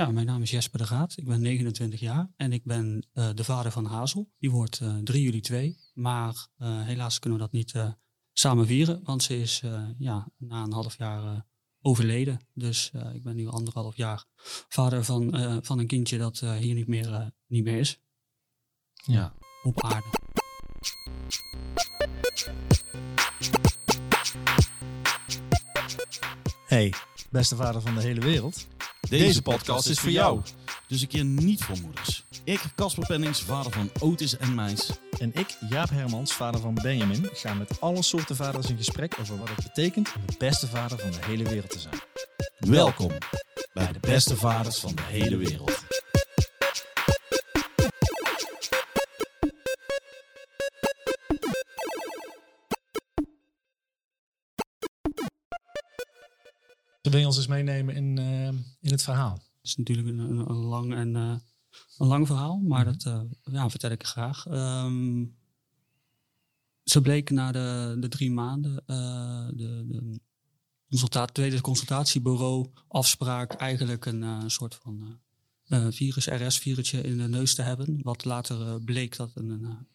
Ja, mijn naam is Jesper de Raad. Ik ben 29 jaar en ik ben de vader van Hazel. Die wordt 3 juli 2, maar helaas kunnen we dat niet samen vieren, want ze is ja, na een half jaar overleden. Dus ik ben nu anderhalf jaar vader van, van een kindje dat hier niet meer, niet meer is. Ja. Op aarde. Hey, beste vader van de hele wereld. Deze, podcast, is voor jou. Dus een keer niet voor moeders. Ik, Casper Pennings, vader van Otis en Meis. En ik, Jaap Hermans, vader van Benjamin, ga met alle soorten vaders in gesprek over wat het betekent om de beste vader van de hele wereld te zijn. Welkom bij de beste vaders van de hele wereld. Wil je ons eens meenemen in, uh, in het verhaal? Het is natuurlijk een, een lang, en, uh, een lang verhaal, maar mhm. dat uh, ja, vertel ik graag. Um, ze bleek na de, de drie maanden de, de consultaat, tweede consultatiebureau afspraak eigenlijk een soort van virus, RS-virusje in de neus te hebben. Wat later bleek dat een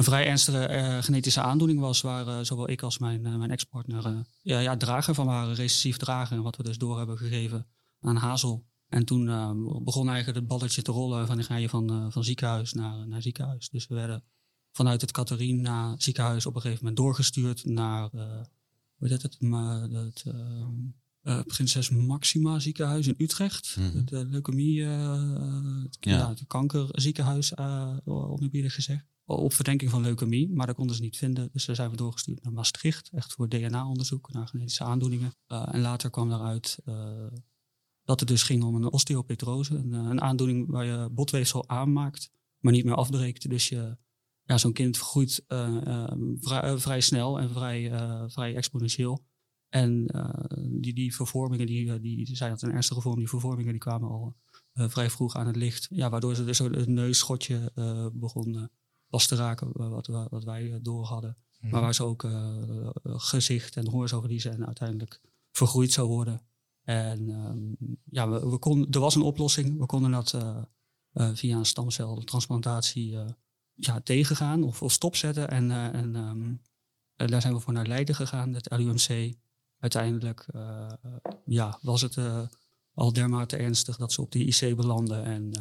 een vrij ernstige uh, genetische aandoening was, waar uh, zowel ik als mijn, uh, mijn ex-partner ja, ja, drager van waren, recessief drager, wat we dus door hebben gegeven aan Hazel. En toen begon eigenlijk het balletje te rollen van ga je van, van ziekenhuis naar, naar ziekenhuis. Dus we werden vanuit het Catharina ziekenhuis op een gegeven moment doorgestuurd naar, hoe heet het, het uh, Prinses Maxima ziekenhuis in Utrecht. Mm -hmm. De leukemie, uh, ja. ja. het kankerziekenhuis, uh, oneerbiedig gezegd op verdenking van leukemie, maar dat konden ze niet vinden. Dus daar zijn we doorgestuurd naar Maastricht, echt voor DNA-onderzoek naar genetische aandoeningen. Uh, en later kwam daaruit uh, dat het dus ging om een osteopetrose, een, eh, een, aandoening waar je botweefsel aanmaakt, maar niet meer afbreekt. Dus je, ja, zo'n kind groeit vrij, vrij, snel en vrij, vrij exponentieel. En die, die vervormingen, die, die zijn dat een ernstige vorm, die vervormingen die kwamen al vrij vroeg aan het licht. Ja, waardoor ze dus een neusschotje begon was te raken wat, wat wij eh, door hadden. Maar mhm. waar ze ook uh, gezicht en hoorzoogdiezen en uiteindelijk vergroeid zou worden. En um, ja, we, we kon, er was een oplossing. We konden dat via een stamceltransplantatie ja, tegengaan of, of stopzetten. En, en um, daar zijn we voor naar Leiden gegaan, het LUMC. Uiteindelijk ja, was het al dermate ernstig dat ze op die IC belanden. En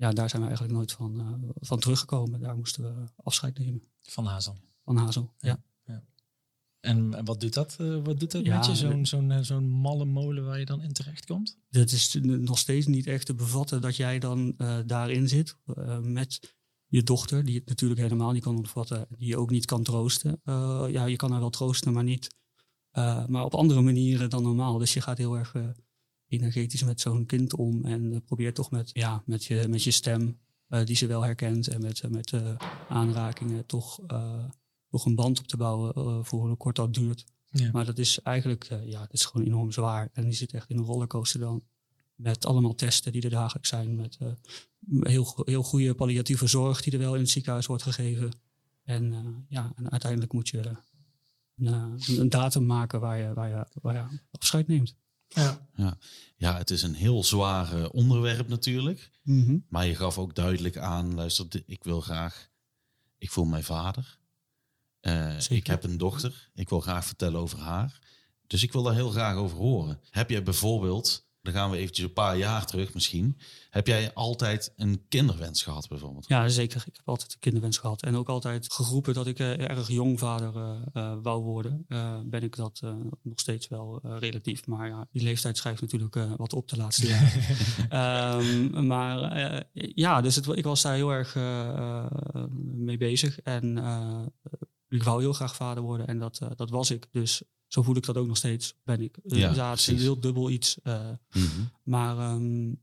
ja, daar zijn we eigenlijk nooit van, uh, van teruggekomen. Daar moesten we afscheid nemen. Van Hazel? Van Hazel, ja. ja. En wat doet dat, uh, wat doet dat ja, met je, zo'n zo'n uh, zo'n malle molen waar je dan in terecht komt? Dat is nog steeds niet echt te bevatten dat jij dan daarin zit met je dochter, die het natuurlijk helemaal niet kan ontvatten, die je ook niet kan troosten. ja, je kan haar wel troosten, maar niet maar op andere manieren dan normaal. Dus je gaat heel erg energetisch met zo'n kind om en uh, probeer toch met, ja, met, je, met je stem, uh, die ze wel herkent, en met, uh, met aanrakingen toch, toch een band op te bouwen voor hoe kort dat duurt. Ja. Maar dat is eigenlijk, ja, dat is gewoon enorm zwaar. En die zit echt in een rollercoaster dan. Met allemaal testen die er dagelijks zijn. Met heel, heel goede palliatieve zorg die er wel in het ziekenhuis wordt gegeven. En, ja, en uiteindelijk moet je een, een datum maken waar je, waar, je, waar je afscheid neemt. Ja. Ja. ja, het is een heel zwaar onderwerp natuurlijk. Mhm. Maar je gaf ook duidelijk aan, luister, ik wil graag, ik voel mijn vader. Uh, ik heb een dochter, ik wil graag vertellen over haar. Dus ik wil daar heel graag over horen. Heb jij bijvoorbeeld dan gaan we eventjes een paar jaar terug misschien. Heb jij altijd een kinderwens gehad bijvoorbeeld? Ja, zeker. Ik heb altijd een kinderwens gehad. En ook altijd geroepen dat ik uh, erg jong vader uh, wou worden. ben ik dat nog steeds wel relatief. Maar ja, die leeftijd schrijft natuurlijk wat op de laatste jaren. um, maar ja, dus het, ik was daar heel erg mee bezig. En ik wou heel graag vader worden. En dat, dat was ik. Dus zo voel ik dat ook nog steeds, ben ik. Ja, dus ja het is een heel dubbel iets. Uh, Maar um,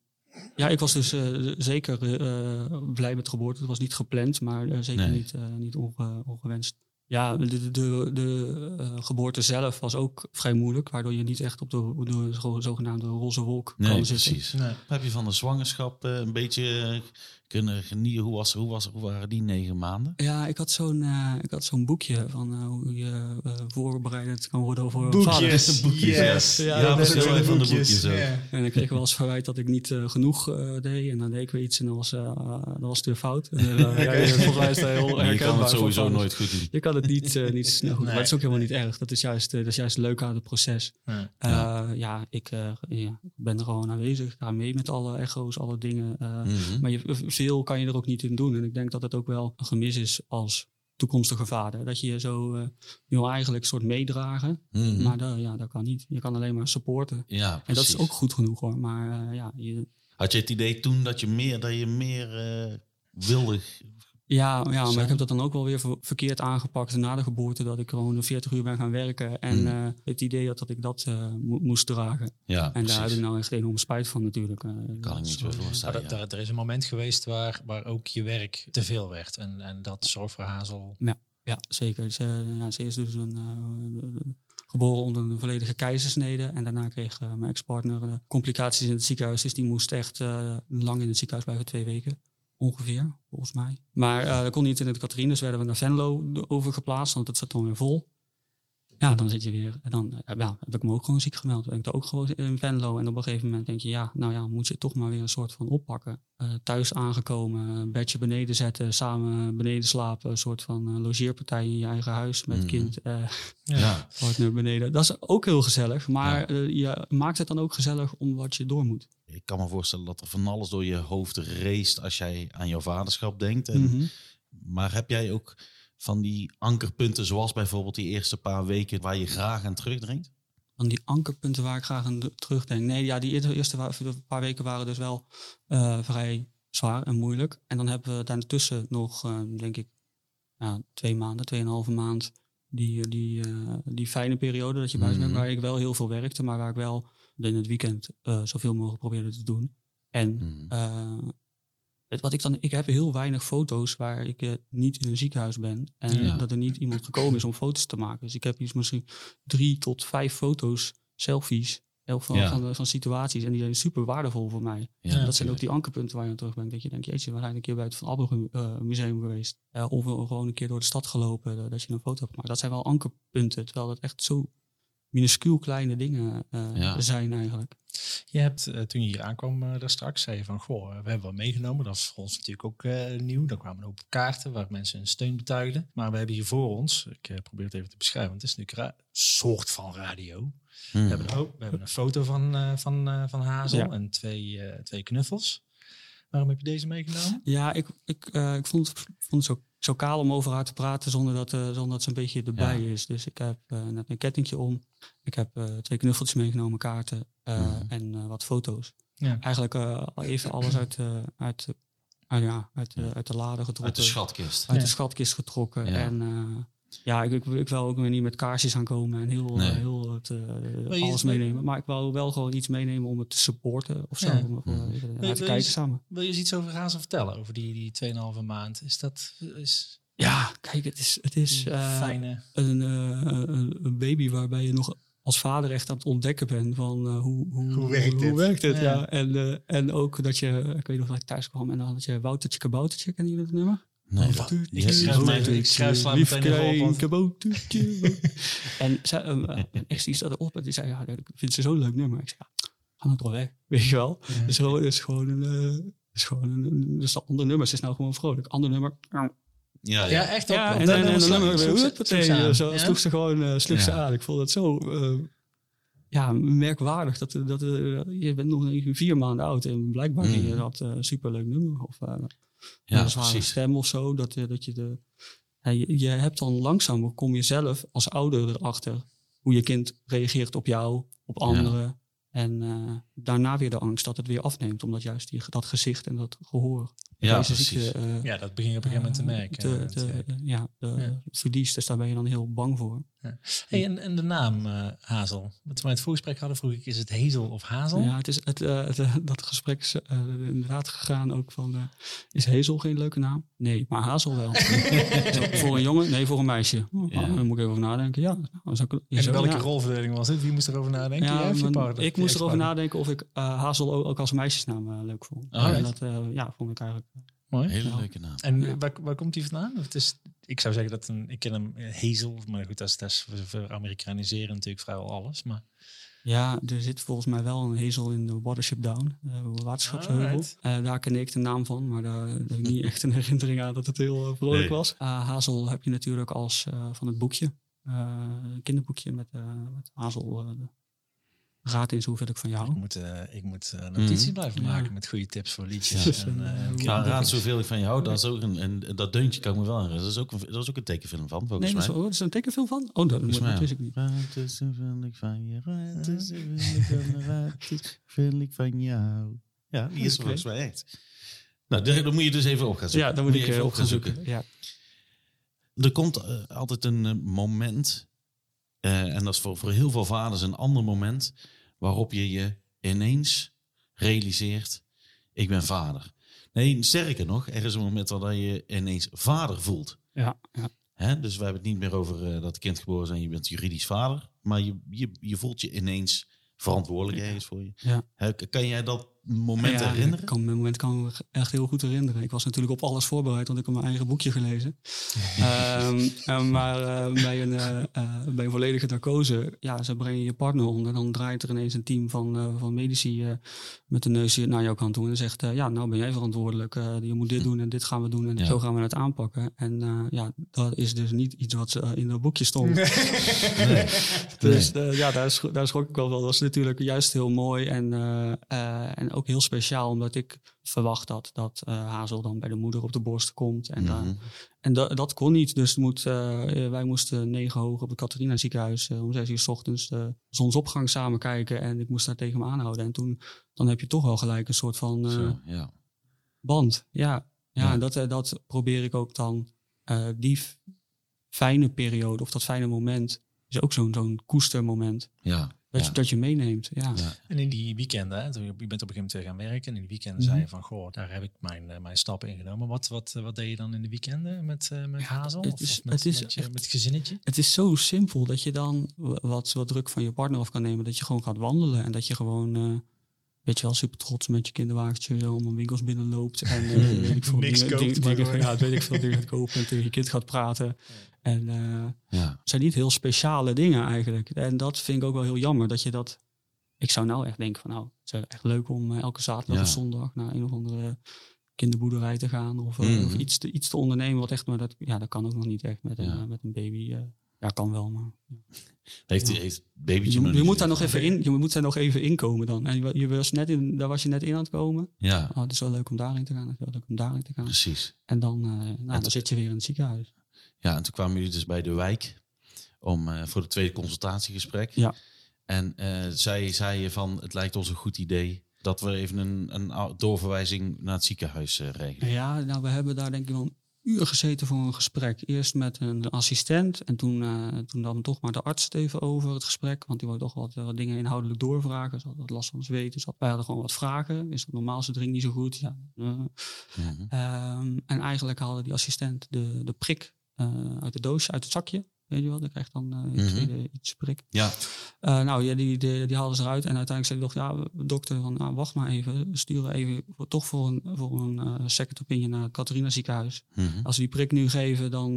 ja, ik was dus uh, zeker uh, blij met de geboorte. Het was niet gepland, maar zeker niet, niet onge ongewenst. Ja, de, de, de uh, geboorte zelf was ook vrij moeilijk, waardoor je niet echt op de, de zogenaamde roze wolk nee, kan zitten. Precies. Nee. Heb je van de zwangerschap uh, een beetje kunnen genieten. Hoe, was, hoe, was, hoe waren die negen maanden? Ja, ik had zo'n uh, ik had zo'n boekje van uh, hoe je uh, voorbereid kan worden over boekjes. boekjes. Yes. Ja, ja dat heel van de boekjes. Yeah. En ik kreeg wel eens verwijt dat ik niet genoeg deed. En dan deed ik weer iets en dan was, dan was het weer fout. En, ja, volgens mij is heel Je kan het sowieso nooit goed doen. Je kan het niet, niet snel goed nee. Maar het is ook helemaal niet erg. Dat is juist, dat is juist leuk aan het proces. Ja, ja ik ja, ben er gewoon aanwezig. Ik ga mee met alle echo's, alle dingen. Mm -hmm. Maar je veel kan je er ook niet in doen. En ik denk dat het ook wel een gemis is als toekomstige vader. Dat je je zo uh, wil eigenlijk soort meedragen. Mhm. Maar dat, ja, dat kan niet. Je kan alleen maar supporten. Ja, en dat is ook goed genoeg hoor. Maar uh, ja, je, Had je het idee toen dat je meer, dat je meer uh, wilde ja, ja maar ik heb dat dan ook wel weer verkeerd aangepakt na de geboorte. Dat ik gewoon 40 uur ben gaan werken. En mm. uh, het idee had dat ik dat uh, mo moest dragen. Ja, en precies. daar heb ik nou echt enorm spijt van natuurlijk. Uh, kan ik niet zo voorstellen. Ja. Er, er, is een moment geweest waar, waar ook je werk te veel werd. En, en dat zorgt voor Hazel. Ja, ja zeker. Ze, ja, ze is dus een geboren onder een volledige keizersnede. En daarna kreeg uh, mijn ex-partner complicaties in het ziekenhuis. Dus die moest echt uh, lang in het ziekenhuis blijven, twee weken ongeveer, volgens mij. Maar uh, dat kon niet in het Catharine, dus werden we naar Venlo overgeplaatst, want het zat dan weer vol. Ja, dan zit je weer. En dan eh, ja, heb ik me ook gewoon ziek gemeld. Ben ik er ook gewoon in Venlo. En op een gegeven moment denk je, ja, nou ja, moet je toch maar weer een soort van oppakken. Uh, thuis aangekomen, bedje beneden zetten, samen beneden slapen. Een soort van uh, logeerpartij in je eigen huis met mm. kind, uh, ja. partner beneden. Dat is ook heel gezellig. Maar ja. je maakt het dan ook gezellig om wat je door moet. Ik kan me voorstellen dat er van alles door je hoofd race als jij aan jouw vaderschap denkt. En, mm -hmm. Maar heb jij ook van die ankerpunten, zoals bijvoorbeeld die eerste paar weken waar je graag aan terugdenkt? Van die ankerpunten waar ik graag aan terugdenk. Nee, ja, die eerste paar weken waren dus wel uh, vrij zwaar en moeilijk. En dan hebben we daartussen nog, uh, denk ik, ja, twee maanden, tweeënhalve maand. Die, die, uh, die fijne periode dat je buiten mm -hmm. bent, waar ik wel heel veel werkte, maar waar ik wel in het weekend zoveel mogelijk probeerde te doen. En mm -hmm wat ik dan, ik heb heel weinig foto's waar ik uh, niet in een ziekenhuis ben. En ja. dat er niet iemand gekomen is om foto's te maken. Dus ik heb hier misschien drie tot vijf foto's, selfies. Van, ja. van, van, situaties. En die zijn super waardevol voor mij. Ja, dat zijn ook die ankerpunten waar je aan terug bent. Dat je denkt, jeetje, we zijn een keer bij het Van Abel uh, museum geweest. Uh, of gewoon een keer door de stad gelopen. dat je een foto hebt gemaakt. Dat zijn wel ankerpunten. Terwijl dat echt zo minuscuul kleine dingen zijn eigenlijk. Je hebt, uh, toen je hier aankwam uh, daar straks, zei je van, goh, we hebben wat meegenomen. Dat is voor ons natuurlijk ook uh, nieuw. Dan kwamen ook kaarten waar mensen hun steun betuigden. Maar we hebben hier voor ons, ik probeer het even te beschrijven, want het is natuurlijk een soort van radio. Hmm. We, hebben ook, we hebben een foto van, van, van Hazel ja. en twee, twee knuffels. Waarom heb je deze meegenomen? Ja, ik, ik, ik vond, vond het zo zo kaal om over haar te praten zonder dat, uh, zonder dat ze een beetje erbij ja. is. Dus ik heb uh, net een kettingje om. Ik heb uh, twee knuffeltjes meegenomen, kaarten mm. en wat foto's. Ja. Eigenlijk even alles uit, uit, ja, uit, uit de lade getrokken. Uit de schatkist. Uit de schatkist getrokken. En ja, ik, ik, ik, wil ook weer niet met kaarsjes aankomen en heel, nee. heel het, uh, alles meenemen. Maar ik wil wel gewoon iets meenemen om het te supporten of zo. Ja. Om uh, te kijken je, samen. Wil je eens iets over gaan vertellen? Over die, die 2,5 maand? Is dat... Is... Ja, kijk, het is, het is uh, Fijne. Een, een, een, baby waarbij je nog als vader echt aan het ontdekken bent van hoe, hoe, hoe, werkt, hoe het? werkt het. Ja. ja. En, en ook dat je, ik weet nog dat ik thuis kwam en dan had je Woutertje Kaboutertje, ken je dat nummer? Nee, dat, ik schrijf, mij, ik schrijf slaan meteen kaboutertje. en zij, um, uh, ik zie dat erop en die zei, ja, ik vind ze zo'n leuk nummer. Ik zei, ja, ga het toch weg, weet je wel. Ja. Dus het is gewoon een, uh, is gewoon een, dus dat andere nummer, ze is nou gewoon vrolijk. Ander nummer, ja, ja. ja echt ja, en, en, en, dan nummer weer, zo ja? sloeg ze gewoon, uh, sloeg ze aan. Ik vond het zo... Uh, ja, merkwaardig. Dat, dat, uh, je bent nog vier maanden oud en blijkbaar mm. je dat uh, superleuk nummer. Of, uh, ja, een zware stem of zo. Dat, dat je de. Ja, je, je, hebt dan langzaam, kom je zelf als ouder erachter hoe je kind reageert op jou, op anderen. Ja. En uh, daarna weer de angst dat het weer afneemt, omdat juist die, dat gezicht en dat gehoor. Ja, precies. Ziekte, uh, ja, dat begin je op een gegeven moment te merken. Te, te, ja, de, ja. verlies, dus daar ben je dan heel bang voor. Hey, en, en de naam uh, Hazel. Toen wij het voorgesprek hadden, vroeg ik, is het Hazel of Hazel? Ja, het is het, uh, het dat gesprek is uh, inderdaad gegaan ook van, is Hazel geen leuke naam? Nee, maar Hazel wel. voor een jongen? Nee, voor een meisje. Oh, ja. Dan moet ik even over nadenken. Ja, ik, en welke ja. rolverdeling was het? Wie moest erover nadenken? Ja, man, ik moest erover nadenken of ik Hazel ook, ook, als meisjesnaam leuk vond. Oh, en dat ja, vond ik eigenlijk... Mooi. Hele leuke naam. En waar, waar komt hij vandaan? Het is, ik zou zeggen dat een, ik ken hem Hazel, maar goed, dat is, dat is voor Amerikaniseren natuurlijk vrijwel alles. Maar... Ja, er zit volgens mij wel een hazel in de Watership Down, de waterschapsheuvel. Uh, daar ken ik de naam van, maar daar heb ik niet echt een herinnering aan dat het heel uh, vrolijk was. Uh, hazel heb je natuurlijk als van het boekje, een kinderboekje met, met hazel raad eens hoeveel ik van jou. Ik moet, uh, ik moet uh, notities mm. blijven maken met goede tips voor liedjes. En, uh, ja, raad zoveel ik van jou. Dat is ook een, en dat deuntje kan ik me wel herinneren. Dat is ook een, dat is ook een tekenfilm van, volgens nee, mij. Nee, dat is een tekenfilm van? Oh, dat, dat, dat wist ik niet. Raad is zoveel ik van je, raad is zoveel ik van jou. Ja, die is okay. volgens mij echt. Nou, dan moet je dus even op gaan zoeken. Ja, dan moet, moet ik even op gaan zoeken. zoeken. Ja. Er komt uh, altijd een uh, moment, uh, en dat is voor, voor heel veel vaders een ander moment, waarop je je ineens realiseert, ik ben vader. Nee, sterker nog, er is een moment dat je ineens vader voelt. Ja, ja. Dus we hebben het niet meer over uh, dat kind geboren is en je bent juridisch vader. Maar je, je, je voelt je ineens verantwoordelijk ergens voor je. Ja. Kan jij dat moment ja, herinneren? Ik kan mijn moment kan me echt heel goed herinneren. Ik was natuurlijk op alles voorbereid, want ik heb mijn eigen boekje gelezen. um, maar uh, bij, een, uh, bij een volledige narcose, ja, ze brengen je partner onder. Dan draait er ineens een team van, van medici met de neus naar jouw kant toe. En zegt, ja, nou ben jij verantwoordelijk. je moet dit doen en dit gaan we doen en zo gaan we het aanpakken. En ja, dat is dus niet iets wat ze in dat boekje stond. Nee. Dus ja, daar, daar schrok ik wel wel. Dat is natuurlijk juist heel mooi en, en ook heel speciaal, omdat ik verwacht had dat uh, Hazel dan bij de moeder op de borst komt. En, mm en dat kon niet. Dus moet, uh, wij moesten negen hoog op het Catharina ziekenhuis om zes uur s ochtends de zonsopgang samen kijken. En ik moest daar tegen me aanhouden. En toen dan heb je toch wel gelijk een soort van Zo, ja. band. Ja, ja, ja. En dat, dat probeer ik ook dan die fijne periode of dat fijne moment is ook zo'n zo'n koestermoment. Ja. Dat, je, dat je meeneemt, ja. En in die weekenden, hè, je bent op een gegeven moment gaan werken. En in die weekenden mm zei je van, goh, daar heb ik mijn, uh, mijn stappen in genomen. Wat, wat, wat deed je dan in de weekenden met, uh, met Hazel? Het is, met, het is met, je, met het gezinnetje? Het is zo simpel dat je dan wat, wat druk van je partner af kan nemen. Dat je gewoon gaat wandelen en dat je gewoon... Weet je wel, super trots met je kinderwagentje zo om winkels binnenloopt. En uh, weet ik veel, Niks dingen, koopt, dingen, ja, weet ik veel dingen gaat kopen en tegen je kind gaat praten. En uh, ja. zijn niet heel speciale dingen eigenlijk. En dat vind ik ook wel heel jammer dat je dat ik zou nou echt denken van nou, het is echt leuk om uh, elke zaterdag of zondag naar een of andere kinderboerderij te gaan. Of, uh, mm. of iets, te, iets te ondernemen wat echt, maar dat, ja, dat kan ook nog niet echt met, een, uh, met een baby. Ja, kan wel, maar... Heeft, hij heeft babytje je, je moet daar nog even in, je moet daar nog even inkomen dan. En je, je was net in, daar was je net in aan het komen. Ja. Oh, het is wel leuk om daarin te gaan. Het is wel leuk om daarin te gaan. Precies. En dan, nou, dan zit je weer in het ziekenhuis. Ja, en toen kwamen jullie dus bij de wijk om voor het tweede consultatiegesprek. Ja. En uh, zij zei je van, het lijkt ons een goed idee dat we even een, een doorverwijzing naar het ziekenhuis regelen. Ja, nou, we hebben daar denk ik wel uur gezeten voor een gesprek. Eerst met een assistent en toen, uh, toen dan toch maar de arts het even over het gesprek. Want die wou toch wat, wat dingen inhoudelijk doorvragen. Ze had wat last van zweten. Dus wij hadden gewoon wat vragen. Is dat normaal? Ze drinkt niet zo goed. Ja. Mm -hmm. um, en eigenlijk haalde die assistent de, de prik uit de doos, uit het zakje. Weet je wel, dan krijgt dan uh, mm -hmm. iets prik. Ja. Uh, nou, ja, die, die, die haalden ze eruit. En uiteindelijk zei de dokter, ja, dokter, van, nou, wacht maar even. We sturen even voor, toch voor een, voor een uh, second opinion naar het Catharina ziekenhuis. Mm -hmm. Als we die prik nu geven, dan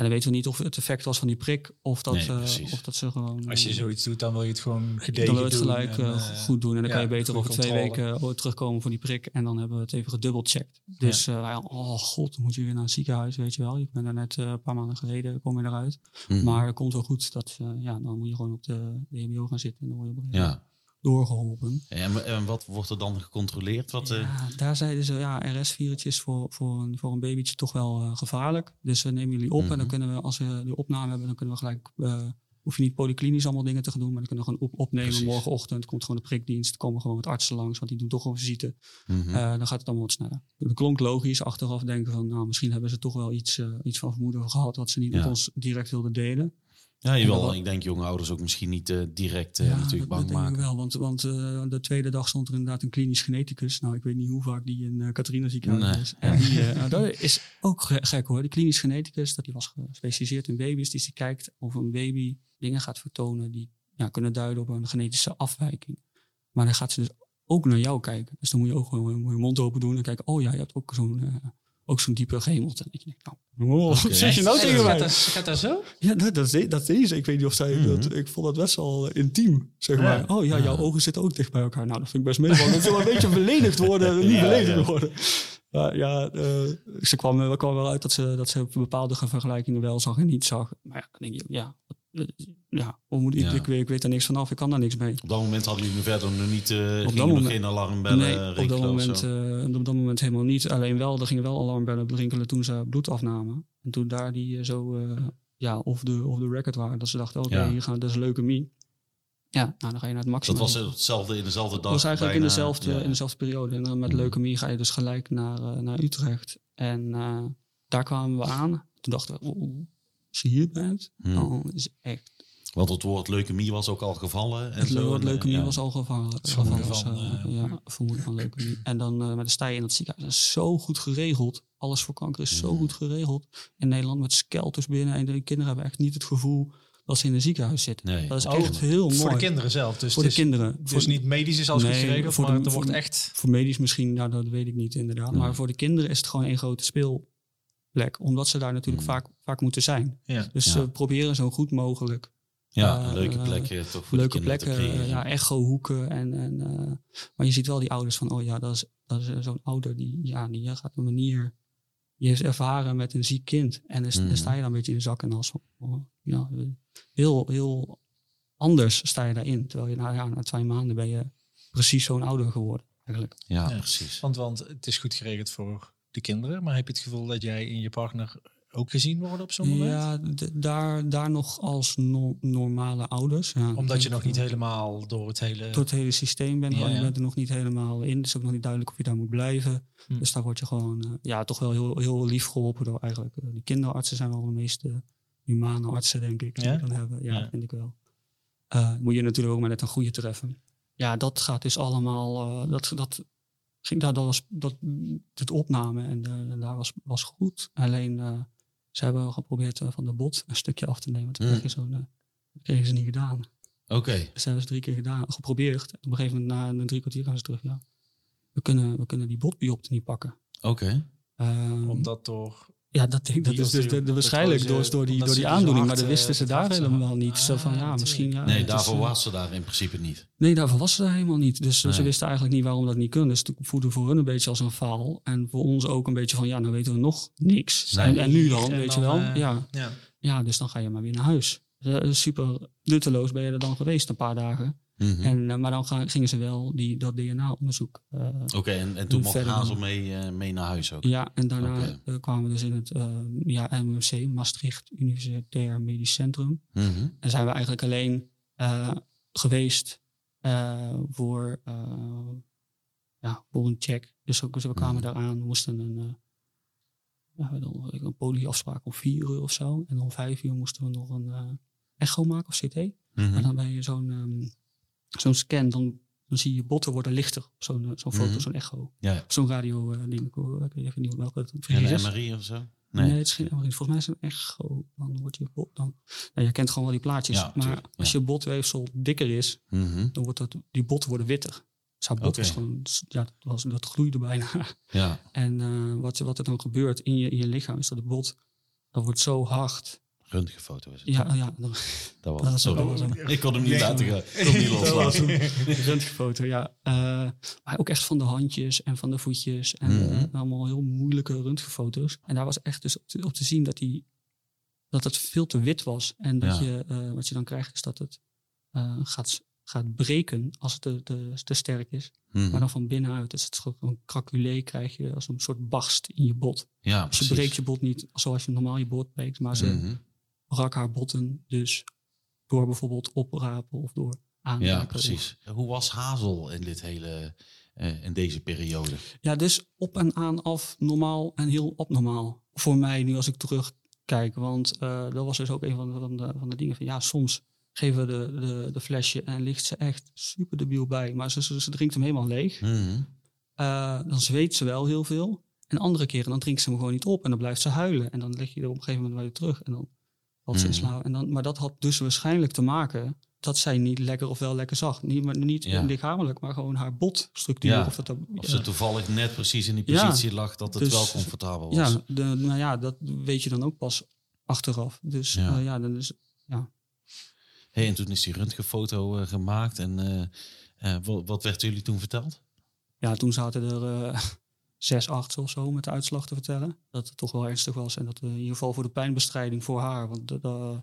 en dan weten we niet of het effect was van die prik of dat, nee, uh, of dat ze gewoon. Als je uh, zoiets doet, dan wil je het gewoon gedegen Dan wil je het gelijk en, uh, goed doen. En dan ja, kan je beter over twee weken terugkomen voor die prik. En dan hebben we het even gedubbelcheckt. Dus ja. oh god, dan moet je weer naar het ziekenhuis, weet je wel. Je bent er net een paar maanden geleden, kom je eruit. Mm -hmm. Maar het komt wel goed. Dat, ja, dan moet je gewoon op de, de EBO gaan zitten. En dan word je ja doorgeholpen. En, en, wat wordt er dan gecontroleerd? Wat, ja, uh... daar zeiden ze, ja, RS-virus voor, voor, een, voor een babytje toch wel uh, gevaarlijk. Dus we nemen jullie op mm -hmm. en dan mhm. kunnen we, als we de opname hebben, dan kunnen we gelijk, uh, hoef je niet polyklinisch allemaal dingen te gaan doen, maar dan kunnen we gewoon op, opnemen Precies. morgenochtend. Komt gewoon de prikdienst, komen gewoon met artsen langs, want die doen toch gewoon visite. Mm -hmm. dan gaat het allemaal wat sneller. Dat klonk logisch, achteraf denken van, nou, misschien hebben ze toch wel iets, iets van vermoeden gehad wat ze niet ja. met ons direct wilden delen. Ja, jawel. Ik denk jonge ouders ook misschien niet uh, direct uh, ja, natuurlijk bang dat maken. Denk ik wel, want, want uh, de tweede dag stond er inderdaad een klinisch geneticus. Nou, ik weet niet hoe vaak die in Catharina ziekenhuis nee. is. En die, nou, dat is ook gek hoor. Die klinisch geneticus, dat die was gespecialiseerd in baby's. Dus die kijkt of een baby dingen gaat vertonen die ja, kunnen duiden op een genetische afwijking. Maar dan gaat ze dus ook naar jou kijken. Dus dan moet je ook gewoon je mond open doen en kijken. Oh ja, je hebt ook zo'n ook zo'n diepe gehemelte. Ik denk, nou, oh, okay. zeg je nou tegen mij? Gaat dat, zo? Ja, dat, dat, dat deed ze. Ik weet niet of zij... dat, mhm. ik vond dat best wel eh, intiem, zeg maar. Oh ja, jouw ogen zitten ook dicht bij elkaar. Nou, dat vind ik best meevallen. Dat wil een beetje beledigd worden, niet beledigd worden. Maar ja, uh, ze kwam, kwam wel uit dat ze, dat ze bepaalde vergelijkingen wel zag en niet zag. Maar ja, dan denk je, ja, ja, hoe moet ik, ik, weet, ik weet er niks vanaf, ik kan daar niks mee. Op dat moment hadden jullie verder nog niet, uh, op dat moment, geen alarmbellen nee, op dat, moment, uh, op dat moment helemaal niet. Alleen wel, er gingen wel alarmbellen rinkelen toen ze bloed afnamen. En toen daar die uh, zo, ja, of de, of de record waren, dat ze dachten, oké, okay, ja. hier gaan, dat is leukemie. Ja, nou dan ga je naar het maximum. Dat was hetzelfde in dezelfde dag? Dat was eigenlijk in, dezelfde, ja. in dezelfde periode. En dan met mm. leukemie ga je dus gelijk naar, naar Utrecht. En daar kwamen we aan. Toen dachten we, oh, je hier bent, mm. dan is echt want het woord leukemie was ook al gevallen. En het zo. woord leukemie ja. was al gevallen. Vermoeden van, uh, ja, vermoeden van leukemie. En dan uh, met de sta je in het ziekenhuis. Dat is zo goed geregeld. Alles voor kanker is zo goed geregeld. In Nederland met skelters binnen. En de kinderen hebben echt niet het gevoel dat ze in een ziekenhuis zitten. Nee. Dat is oh, echt heel mooi. Voor de kinderen zelf. Dus voor de kinderen. Dus niet medisch is nee, goed geregeld, voor maar de, het wordt echt... Voor medisch misschien, nou, dat weet ik niet inderdaad. Maar voor de kinderen is het gewoon één grote speelplek. Omdat ze daar natuurlijk vaak, vaak moeten zijn. Ja. Dus ze proberen zo goed mogelijk ja, uh, leuke plekken toch voor Leuke plekken, ja, echohoeken. En, en, uh, maar je ziet wel die ouders van, oh ja, dat is, dat is zo'n ouder die, ja, die gaat op een manier, die heeft ervaren met een ziek kind. En dan, mm. sta je dan een beetje in de zak en als, oh, ja, heel, heel anders sta je daarin. Terwijl je nou, ja, na twee maanden ben je precies zo'n ouder geworden. Eigenlijk. Ja, ja, precies. Want, want het is goed geregeld voor de kinderen, maar heb je het gevoel dat jij in je partner ook gezien worden op zo'n moment? Ja, daar, daar nog als normale ouders. Ja, Omdat je nog niet helemaal door het hele... Door het hele systeem bent. Ja, Je bent er nog niet helemaal in. Het is ook nog niet duidelijk of je daar moet blijven. Hm. Dus daar word je gewoon uh, ja, toch wel heel, heel lief geholpen door eigenlijk. Uh, die kinderartsen zijn wel de meeste humane artsen, denk ik. Die dan hebben. Ja, vind ik wel. Uh, moet je natuurlijk ook maar net een goede treffen. Ja, dat gaat dus allemaal... dat, dat, ging daar, dat was dat, het opname en daar was, was goed. Alleen ze hebben geprobeerd uh, van de bot een stukje af te nemen. Toen mm. kregen, ze, uh, kregen ze niet gedaan. Oké. Okay. Dus hebben ze drie keer gedaan, geprobeerd. Op een gegeven moment, na een drie kwartier, gaan ze terug. Ja, we kunnen, we kunnen die botbiopte niet pakken. Oké. Okay. Um, Omdat door ja, dat, dat is dus de, de, waarschijnlijk door, door die, door die aandoening, maar dat wisten ze daar helemaal niet. zo van, ja, misschien, ja, nee, daarvoor is, was ze daar in principe niet. Nee, daarvoor was ze daar helemaal niet. Dus ze wisten eigenlijk niet waarom dat niet kon. Dus het voelde voor hun een beetje als een faal. En voor ons ook een beetje van, ja, nou weten we nog niks. En, en, nu dan, weet je wel. Uh, ja. ja. Ja. dus dan ga je maar weer naar huis. Super nutteloos ben je er dan geweest een paar dagen. Mhm. en, uh, maar dan gaan, gingen ze wel die, dat DNA-onderzoek. Uh, Oké, en, en toen mocht Hazel mee, uh, mee naar huis ook? Ja, en daarna okay. kwamen we dus in het ja, MUC, Maastricht Universitair Medisch Centrum. Mhm. En zijn we eigenlijk alleen geweest voor, ja, voor een check. Dus, ook, dus we kwamen mm. daar aan, moesten een, ja, een polieafspraak om vier uur of zo. En om vijf uur moesten we nog een echo maken of CT. Mm -hmm. En dan ben je zo'n... Um, zo'n scan, dan, dan zie je botten worden lichter. Zo'n eh, zo'n foto, mhm. zo'n echo. Ja. Zo'n radio uh, ding. Ik weet even niet welke het Een MRI of zo? Nee. nee. het is geen MRI. Volgens mij is het een echo. Dan wordt je bot dan... Je kent gewoon wel die plaatjes. Ja, maar als je botweefsel dikker is, mm dan wordt dat, die botten worden witter. Zou bot okay. gewoon, ja, dat, was, dat gloeide bijna. Ja. en uh, wat, wat er dan gebeurt in je, in je lichaam is dat de bot, dat wordt zo hard Röntgenfoto is het. Ja, ja. Dat, was, dat was Ik kon hem niet laten gaan. Ik kon niet loslaten. Röntgenfoto, ja. Uh, maar ook echt van de handjes en van de voetjes. En mm -hmm. allemaal heel moeilijke röntgenfoto's. En daar was echt dus op te, op te zien dat, die, dat het veel te wit was. En dat je, uh, wat je dan krijgt is dat het uh, gaat, gaat breken als het te, te, te sterk is. Mm -hmm. Maar dan van binnenuit is het een craculé krijg je als een soort barst in je bot. Ja, dus je breekt je bot niet zoals je normaal je bot breekt, maar ze... Mm -hmm brak haar botten dus door bijvoorbeeld oprapen of door aanraken. Ja, precies. Hoe was Hazel in dit hele, uh, in deze periode? Ja, dus op en aan af, normaal en heel abnormaal. Voor mij, nu als ik terugkijk. Want dat was dus ook een van de, van de, van de dingen van ja, soms geven we de, de, de flesje en ligt ze echt super debiel bij. Maar ze, ze, ze drinkt hem helemaal leeg. Mhm. dan zweet ze wel heel veel. En andere keren dan drinkt ze hem gewoon niet op en dan blijft ze huilen. En dan leg je er op een gegeven moment weer terug en dan valt ze in slaap. En dan, maar dat had dus waarschijnlijk te maken dat zij niet lekker of wel lekker zag. Niet, maar niet Ja. lichamelijk, maar gewoon haar botstructuur. Ja. Of dat, Of ja. ze toevallig net precies in die Ja. positie lag dat het Dus- wel comfortabel was. Ja, de, nou ja, dat weet je dan ook pas achteraf. Dus Ja. ja, ja dan is Hey, en toen is die röntgenfoto eh, gemaakt. En eh, eh, wat, wat werd jullie toen verteld? ja, toen zaten er eh, zes, acht of zo met de uitslag te vertellen. Dat het toch wel ernstig was. En dat we in ieder geval voor de pijnbestrijding voor haar. Want de, de-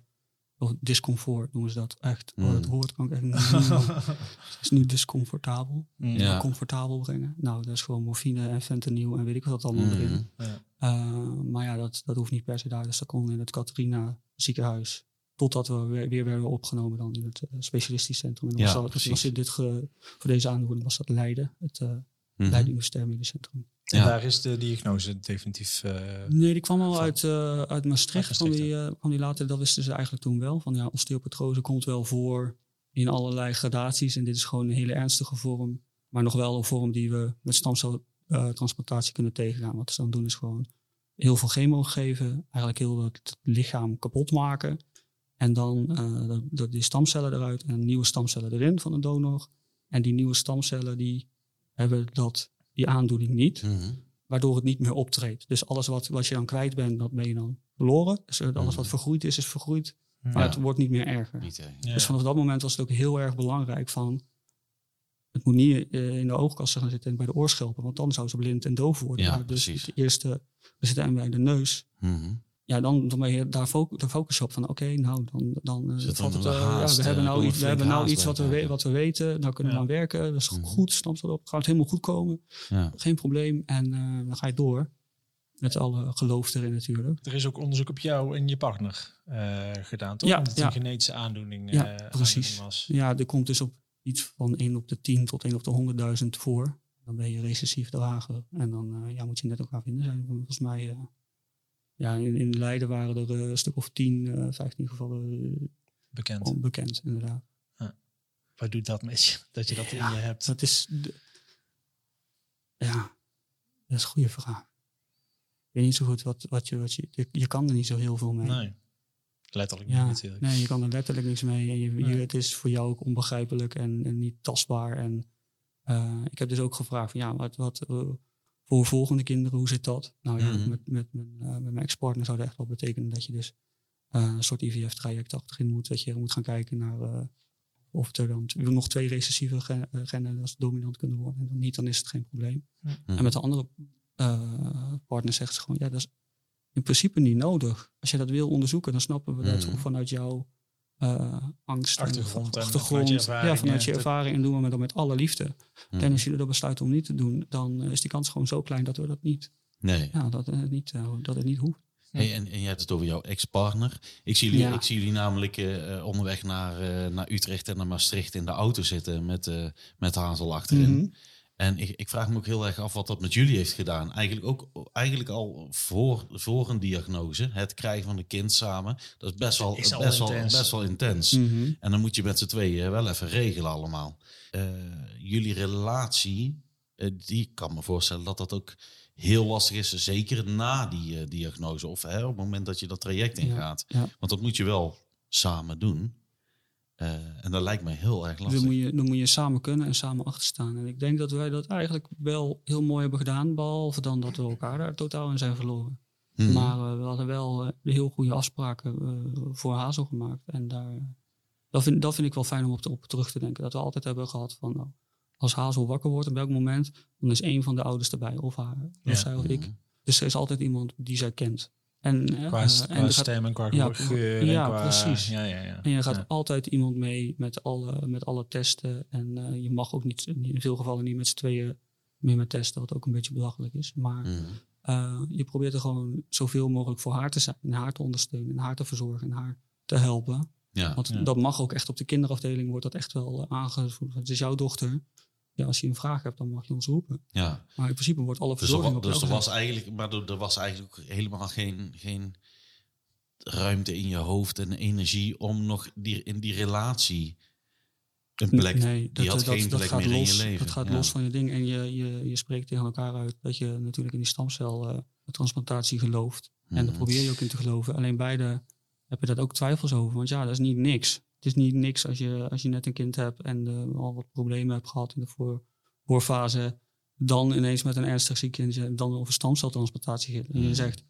oh, discomfort noemen ze dat echt. Oh, dat Mm. woord kan ik echt niet. Het is nu discomfortabel. Ja. Comfortabel brengen. Nou, dat is gewoon morfine en fentanyl en weet ik wat dat allemaal erin. Mhm. Ja. Uh, maar ja, dat, dat hoeft niet per se daar. Dus dat kon in het Catharina ziekenhuis. Totdat we weer, weer werden opgenomen dan in het eh, specialistisch centrum. En dan Ja, was dat, precies. was in dit ge- voor deze aandoening was dat Leiden, het uh. Leiden Universitair Medisch Centrum. En Ja. daar is de diagnose definitief. eh, Nee, die kwam al Van- uit, uh, uit Maastricht. Uit Van die, uh, kwam die later, dat wisten ze eigenlijk toen wel. Van ja, osteopetrose komt wel voor in allerlei gradaties. En dit is gewoon een hele ernstige vorm. Maar nog wel een vorm die we met stamceltransplantatie kunnen tegengaan. Wat ze dan doen is gewoon heel veel chemo geven. Eigenlijk heel het lichaam kapot maken. En dan uh, dat die stamcellen eruit en nieuwe stamcellen erin van een donor. En die nieuwe stamcellen die hebben dat, die aandoening niet. Mhm. Waardoor het niet meer optreedt. Dus alles wat, wat je dan kwijt bent, dat ben je dan verloren. Dus alles wat Mhm. vergroeid is, is vergroeid. Maar ja. het wordt niet meer erger. Niet. Ja. Dus vanaf dat moment was het ook heel erg belangrijk van... Het moet niet eh, in de oogkassen gaan zitten en bij de oorschelpen. Want dan zou ze blind en doof worden. Ja, Maar dus precies. de eerste, we zitten hem bij de neus. Mhm. Ja, dan, dan ben je daar, fo daar focus op van oké, nou dan, dan eh, Zit er valt het, eh, haast, ja, we eh, hebben nou komt iets, we hebben nou iets wat we, wat we weten. Nou kunnen we Ja. aan werken. Dat is Mhm. goed, stamcel op. Gaat helemaal goed komen. Ja. Geen probleem. En eh, dan ga je door. Met alle geloof erin natuurlijk. Er is ook onderzoek op jou en je partner eh, gedaan, toch? Ja, Omdat het ja. een genetische aandoening, Ja, eh, precies. was. Ja, er komt dus op iets van 1 op de 10 tot 1 op de 100.000 voor. Dan ben je recessief drager. En dan eh, ja, moet je net elkaar vinden zijn. Volgens mij, eh, ja, in, in Leiden waren er eh, een stuk of 10, eh 15 gevallen eh, Bekend. onbekend, inderdaad. Wat doet dat met je? Dat je dat in je hebt? Dat is, de- ja, dat is een goede vraag. Ik weet niet zo goed wat, wat je, wat je, je, je kan er niet zo heel veel mee. Nee. Letterlijk Ja, niet natuurlijk. nee, je kan er letterlijk niks mee. En je, het is voor jou ook onbegrijpelijk en, en niet tastbaar. En eh, ik heb dus ook gevraagd van ja, wat, wat eh, voor volgende kinderen, hoe zit dat? Nou ja, Mhm. met, met, mijn, eh, met mijn ex-partner zou dat echt wel betekenen dat je dus eh, een soort IVF-traject achterin moet. Dat je moet gaan kijken naar eh, of er dan nog twee recessieve gen- genen als dominant kunnen worden. En dan niet, dan is het geen probleem. Mhm. En met de andere eh partner zegt ze gewoon, ja, dat is in principe niet nodig. Als je dat wil onderzoeken, dan snappen we dat Mhm. ook vanuit jouw eh, angst. en Achtergrond en achtergrond. vanuit je ervaring, ja, vanuit je ervaring en doen we dat met alle liefde. Mhm. En als je er besluit om niet te doen, dan eh, is die kans gewoon zo klein dat we dat niet, Nee. ja, dat, eh, niet, eh, dat het niet hoeft. Hey, en, en je hebt het over jouw ex-partner. Ik, zie jullie- Ja. ik zie jullie namelijk onderweg naar, eh, naar Utrecht en naar Maastricht in de auto zitten met, eh, met Hazel achterin. Mhm. En ik, ik vraag me ook heel erg af wat dat met jullie heeft gedaan. Eigenlijk ook eigenlijk al voor, voor een diagnose, het krijgen van een kind samen. Dat is best wel, Is best wel, intens. best wel intens. Mhm. En dan moet je met z'n tweeën wel even regelen allemaal. Eh, jullie relatie, eh, die kan me voorstellen dat dat ook heel lastig is. Zeker na die eh, diagnose of hè, op het moment dat je dat traject ingaat. ja. Want dat moet je wel samen doen. Eh, en dat lijkt mij heel erg lastig. dan moet, je, dan moet je samen kunnen en samen achter staan. En ik denk dat wij dat eigenlijk wel heel mooi hebben gedaan. Behalve dan dat we elkaar daar totaal in zijn verloren. Hmm. Maar eh, we hadden wel eh, heel goede afspraken voor Hazel gemaakt. En daar, dat, vind, dat vind ik wel fijn om op, te- op terug te denken. Dat we altijd hebben gehad van, nou, als Hazel wakker wordt, op welk moment, dan is één van de ouders erbij. Of haar, of Ja. zij of ik. Mhm. Dus er is altijd iemand die zij kent. En, eh, Qua, eh, st- en qua er gaat- stem en qua ja, geur. ja, en qua, precies. Ja, ja, ja. en er gaat Ja. altijd iemand mee met alle, met alle testen. En eh, je mag ook niet, in veel gevallen niet met z'n tweeën mee met testen, wat ook een beetje belachelijk is. Maar Mhm. eh, je probeert er gewoon zoveel mogelijk voor haar te zijn. En haar te ondersteunen, en haar te verzorgen, en haar te helpen. Ja. Want Ja. dat mag ook echt op de kinderafdeling, wordt dat echt wel uh, aangevoerd. Het is jouw dochter. Ja, als je een vraag hebt, dan mag je ons roepen. ja. Maar in principe wordt alle Dus, er, verzorging wa- op dus er was eigenlijk, maar er, er was eigenlijk ook helemaal geen, geen ruimte in je hoofd en energie om nog die, in die relatie een plek. Nee, die had geen plek meer los, in je leven. Dat gaat los van je ding. En je, je, je spreekt tegen elkaar uit dat je natuurlijk in die stamceltransplantatie gelooft. En daar mhm. probeer je ook in te geloven. Alleen beide heb je dat ook twijfels over. Want ja, dat is niet niks. Het is niet niks als je, als je net een kind hebt en uh, al wat problemen hebt gehad in de voor, voorfase. Dan ineens met een ernstig ziek kind, dan over stamceltransplantatie gaat. En je mhm. zegt,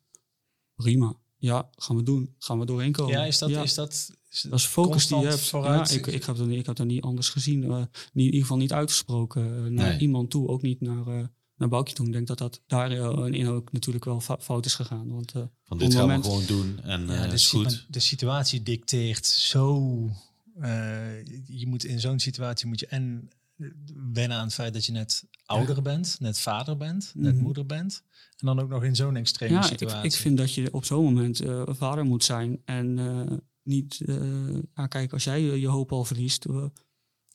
prima, ja, gaan we doen. Gaan we doorheen komen. Ja, is dat, Is dat dat is focus die je hebt. Vooruit. Ja, ik, ik, heb dat, ik heb dat niet anders gezien. Uh, in ieder geval niet uitgesproken naar iemand toe. Ook niet naar, naar Boukje toe. Ik denk dat dat daarin ook natuurlijk wel fout is gegaan. Want, Van dit gaan we gewoon doen en ja, de, goed. De situatie dicteert zo... je moet in zo'n situatie moet je en wennen aan het feit dat je net ouder bent, net vader bent, net mhm. moeder bent. En dan ook nog in zo'n extreme ja, situatie. Ik, ik vind dat je op zo'n moment vader moet zijn en niet uh, kijken als jij je, hoop al verliest.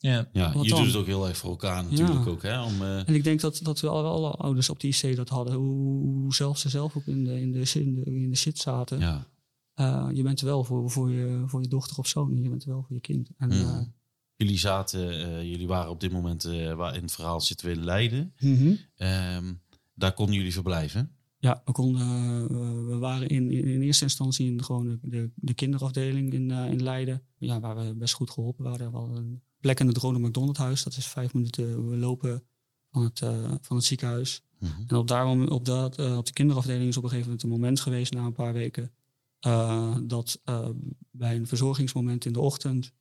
Ja, ja je doet het ook heel erg voor elkaar natuurlijk ook. Hè, om, uh... En ik denk dat, dat we alle, alle ouders op de IC dat hadden. Hoe, hoe zelf ze zelf ook in de, in de, in de, in de shit zaten. Ja. Uh, je bent er wel voor, voor, je, voor je dochter of zoon. Je bent er wel voor je kind. En, mm. jullie zaten, jullie waren op dit moment waar in het verhaal zitten we in Leiden. Mm -hmm. um, daar konden jullie verblijven. Ja, we, konden, we waren in, in, eerste instantie in gewoon de, de kinderafdeling in, in Leiden. Ja, waar we best goed geholpen waren. We hadden een plek in het Ronald McDonald Huis. Dat is vijf minuten we lopen van het, uh, van het ziekenhuis. Mm -hmm. En op, daar, op, dat, op de kinderafdeling is op een gegeven moment een moment geweest na een paar weken. dat bij een verzorgingsmoment in de ochtend.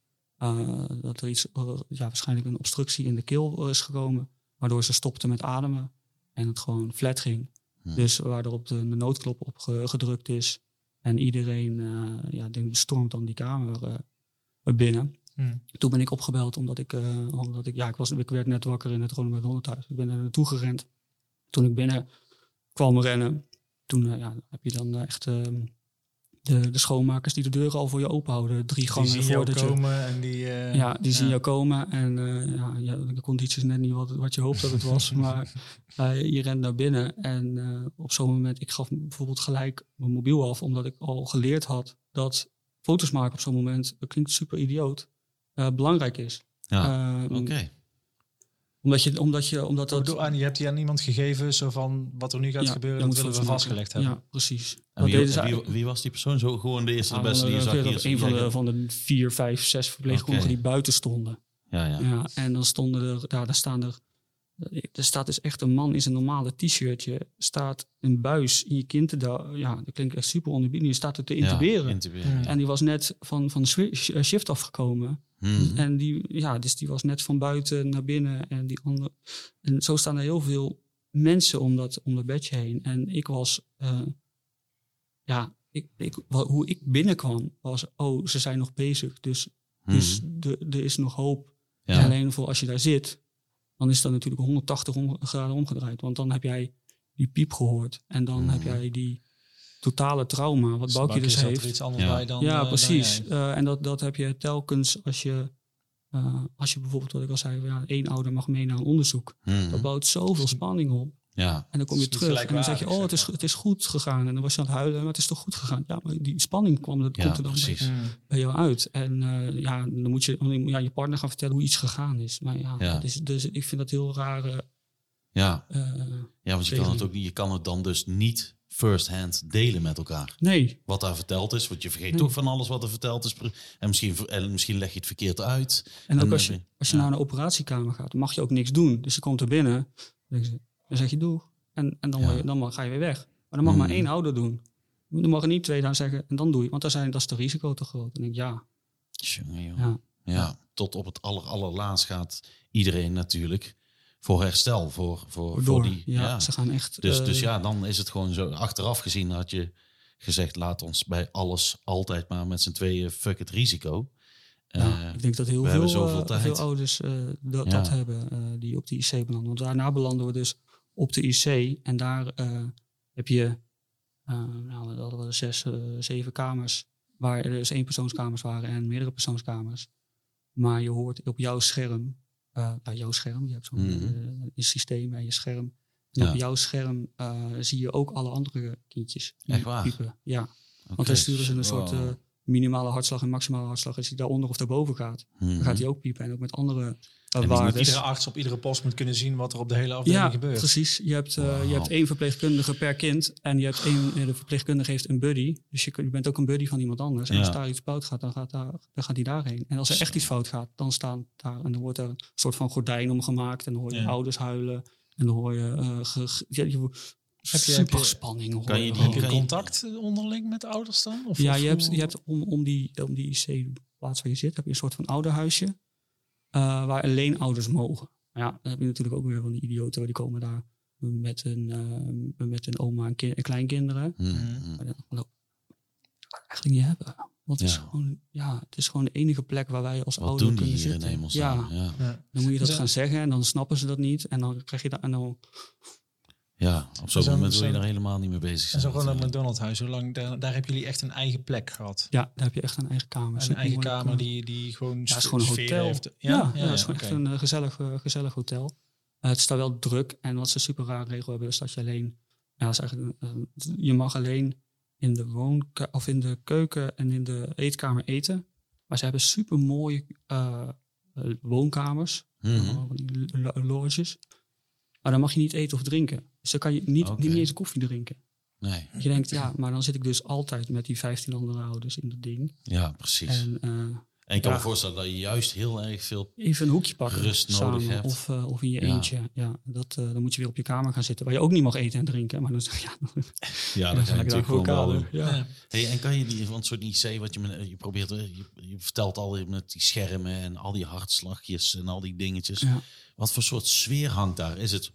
dat er iets, ja, waarschijnlijk een obstructie in de keel is gekomen. Waardoor ze stopte met ademen. En het gewoon flat ging. Hmm. Dus waar er op de, de noodklop op gedrukt is. En iedereen ja, denk, stormt dan die kamer binnen. Hmm. Toen ben ik opgebeld omdat ik, uh, omdat ik, ja, ik, was, ik werd net wakker in het Ronald met thuis. Ik ben er naartoe gerend. Toen ik binnen kwam rennen, toen ja, heb je dan echt ehm, de, de schoonmakers die de deuren al voor je open houden. Drie gangen die zien voordat komen je, en die... Ja, die zien jou komen. En ja, ja, de conditie is net niet wat, wat je hoopt dat het was. maar je rent naar binnen. En op zo'n moment, ik gaf bijvoorbeeld gelijk mijn mobiel af. Omdat ik al geleerd had dat foto's maken op zo'n moment, dat klinkt super idioot, belangrijk is. Ja, ehm, oké omdat je, omdat je, omdat dat. je hebt die aan iemand gegeven, zo van wat er nu gaat gebeuren, dat willen we vastgelegd hebben. Ja, precies. Wie, wie, was die persoon? Zo gewoon de eerste, de beste die je zag? Een van de, van de vier, vijf, zes verpleegkundigen die buiten stonden. Ja, ja. ja, en dan stonden er, daar, daar staan er, er staat dus echt een man in zijn normale t-shirtje, staat een buis in je kind te, ja, dat klinkt echt super onderbiedend, je staat er te intuberen. intuberen en die was net van, van de shift afgekomen. Hmm. En die, ja, dus die was net van buiten naar binnen. En, die andere, en zo staan er heel veel mensen om dat, om dat bedje heen. En ik was, uh, ja, ik, ik, hoe ik binnenkwam was, oh, ze zijn nog bezig. Dus, hmm. dus de, er is nog hoop. Ja. Alleen voor als je daar zit, dan is dat natuurlijk 180 graden omgedraaid. Want dan heb jij die piep gehoord. En dan heb hmm. jij die totale trauma, wat Boukje dus heeft. Er iets anders ja. bij dan, ja, uh, precies. Uh, en dat, dat heb je telkens als je, uh, als je bijvoorbeeld, wat ik al zei, ja, één ouder mag mee naar een onderzoek. Mm. Dat bouwt zoveel spanning op. Ja. En dan kom je terug en dan zeg je, oh, het is, het is goed gegaan. En dan was je aan het huilen, maar het is toch goed gegaan. Ja, maar die spanning kwam, dat komt er dan bij, bij, jou uit. En ja, dan moet je ja, je partner gaan vertellen hoe iets gegaan is. Maar ja, ja. Dus, dus ik vind dat heel raar. ja. ja, want je kan, het ook, je kan het dan dus niet first-hand delen met elkaar. Nee. Wat daar verteld is, want je vergeet toch van alles wat er verteld is. En misschien, en misschien leg je het verkeerd uit. En ook als je, als je naar een operatiekamer gaat, mag je ook niks doen. Dus je komt er binnen, dan zeg je doe. En, en dan, dan ga je weer weg. Maar dan mag maar mm. één ouder doen. Dan mag er niet twee daar zeggen en dan doe je. Want dan zijn, dat is de risico te groot. En ik ja. ja. Ja, tot op het aller, allerlaatst gaat iedereen natuurlijk voor herstel. Voor, voor, voor die, ja, ze gaan echt. Dus, dus eh, ja, dan is het gewoon zo. Achteraf gezien had je gezegd: laat ons bij alles altijd maar met z'n tweeën fuck het risico. Uh, ik denk dat heel veel, uh, veel ouders dat, dat, hebben die op de IC belanden. Want daarna belanden we dus op de IC en daar heb je nou, we hadden we zes, zeven kamers waar er dus één persoonskamers waren en meerdere persoonskamers. Maar je hoort op jouw scherm uh, jouw scherm. Je hebt zo'n mm systeem en je scherm. En op jouw scherm zie je ook alle andere kindjes. Echt waar? Piepen. Ja. Want hij sturen ze een soort minimale hartslag en maximale hartslag. Als hij daaronder of daarboven gaat, dan gaat hij mhm. ook piepen. En ook met andere waarden. Iedere arts op iedere post moet kunnen zien wat er op de hele afdeling ja, gebeurt. precies. Je hebt, uh, je hebt één verpleegkundige per kind. En je hebt één, de verpleegkundige heeft een buddy. Dus je, je bent ook een buddy van iemand anders. En als daar iets fout gaat, dan gaat, daar, dan gaat hij daarheen. En als er echt iets fout gaat, dan staan daar. En dan wordt er een soort van gordijn omgemaakt. En dan hoor je ouders huilen. En dan hoor je, uh, ge, je heb je, super spanning. Kan je, die, contact onderling met de ouders dan? Of, ja, je, hebt, je hebt om, om die, om die IC-plaats waar je zit, heb je een soort van ouderhuisje. Uh, waar alleen ouders mogen. Maar ja, dan heb je natuurlijk ook weer van die idioten, die komen daar met een, uh, met een oma en, kind, en kleinkinderen. Mm -hmm. Maar dat eigenlijk niet hebben. Want het, is gewoon, ja, het is gewoon de enige plek waar wij als ouders kunnen zitten. Ja. ja. dan moet je dat gaan zeggen en dan snappen ze dat niet. En dan krijg je dat en dan ja, op zo'n moment wil je daar helemaal niet mee bezig zijn. En zo gewoon naar McDonald's huis, zolang daar, daar hebben jullie echt een eigen plek gehad. Ja, daar heb je echt een eigen kamer. Een eigen kamer die, die gewoon ja, is gewoon een hotel. Heeft. Ja, ja, ja, is gewoon echt een uh, gezellig, uh, gezellig hotel. Uh, het is daar wel druk en wat ze super raar regel hebben is dat je alleen, ja, is eigenlijk, je mag alleen in de woon of in de keuken en in de eetkamer eten. Maar ze hebben super mooie woonkamers, mm -hmm. loges. Maar dan mag je niet eten of drinken. Dus dan kan je niet, niet eens koffie drinken. Nee. Je denkt, ja, maar dan zit ik dus altijd met die 15 andere ouders in dat ding. Ja, precies. En, uh, en ik kan me voorstellen dat je juist heel erg veel Even een hoekje pakken, rust nodig hebt. Of, uh, of in je eentje. Ja, dat, uh, dan moet je weer op je kamer gaan zitten. Waar je ook niet mag eten en drinken. Maar dan, ja, ja, dan ga je natuurlijk gewoon wel doen. Ja. Hey, en kan je die van soort IC, wat je, je probeert, je, je vertelt al met die schermen en al die hartslagjes en al die dingetjes. Wat voor soort sfeer hangt daar? Is het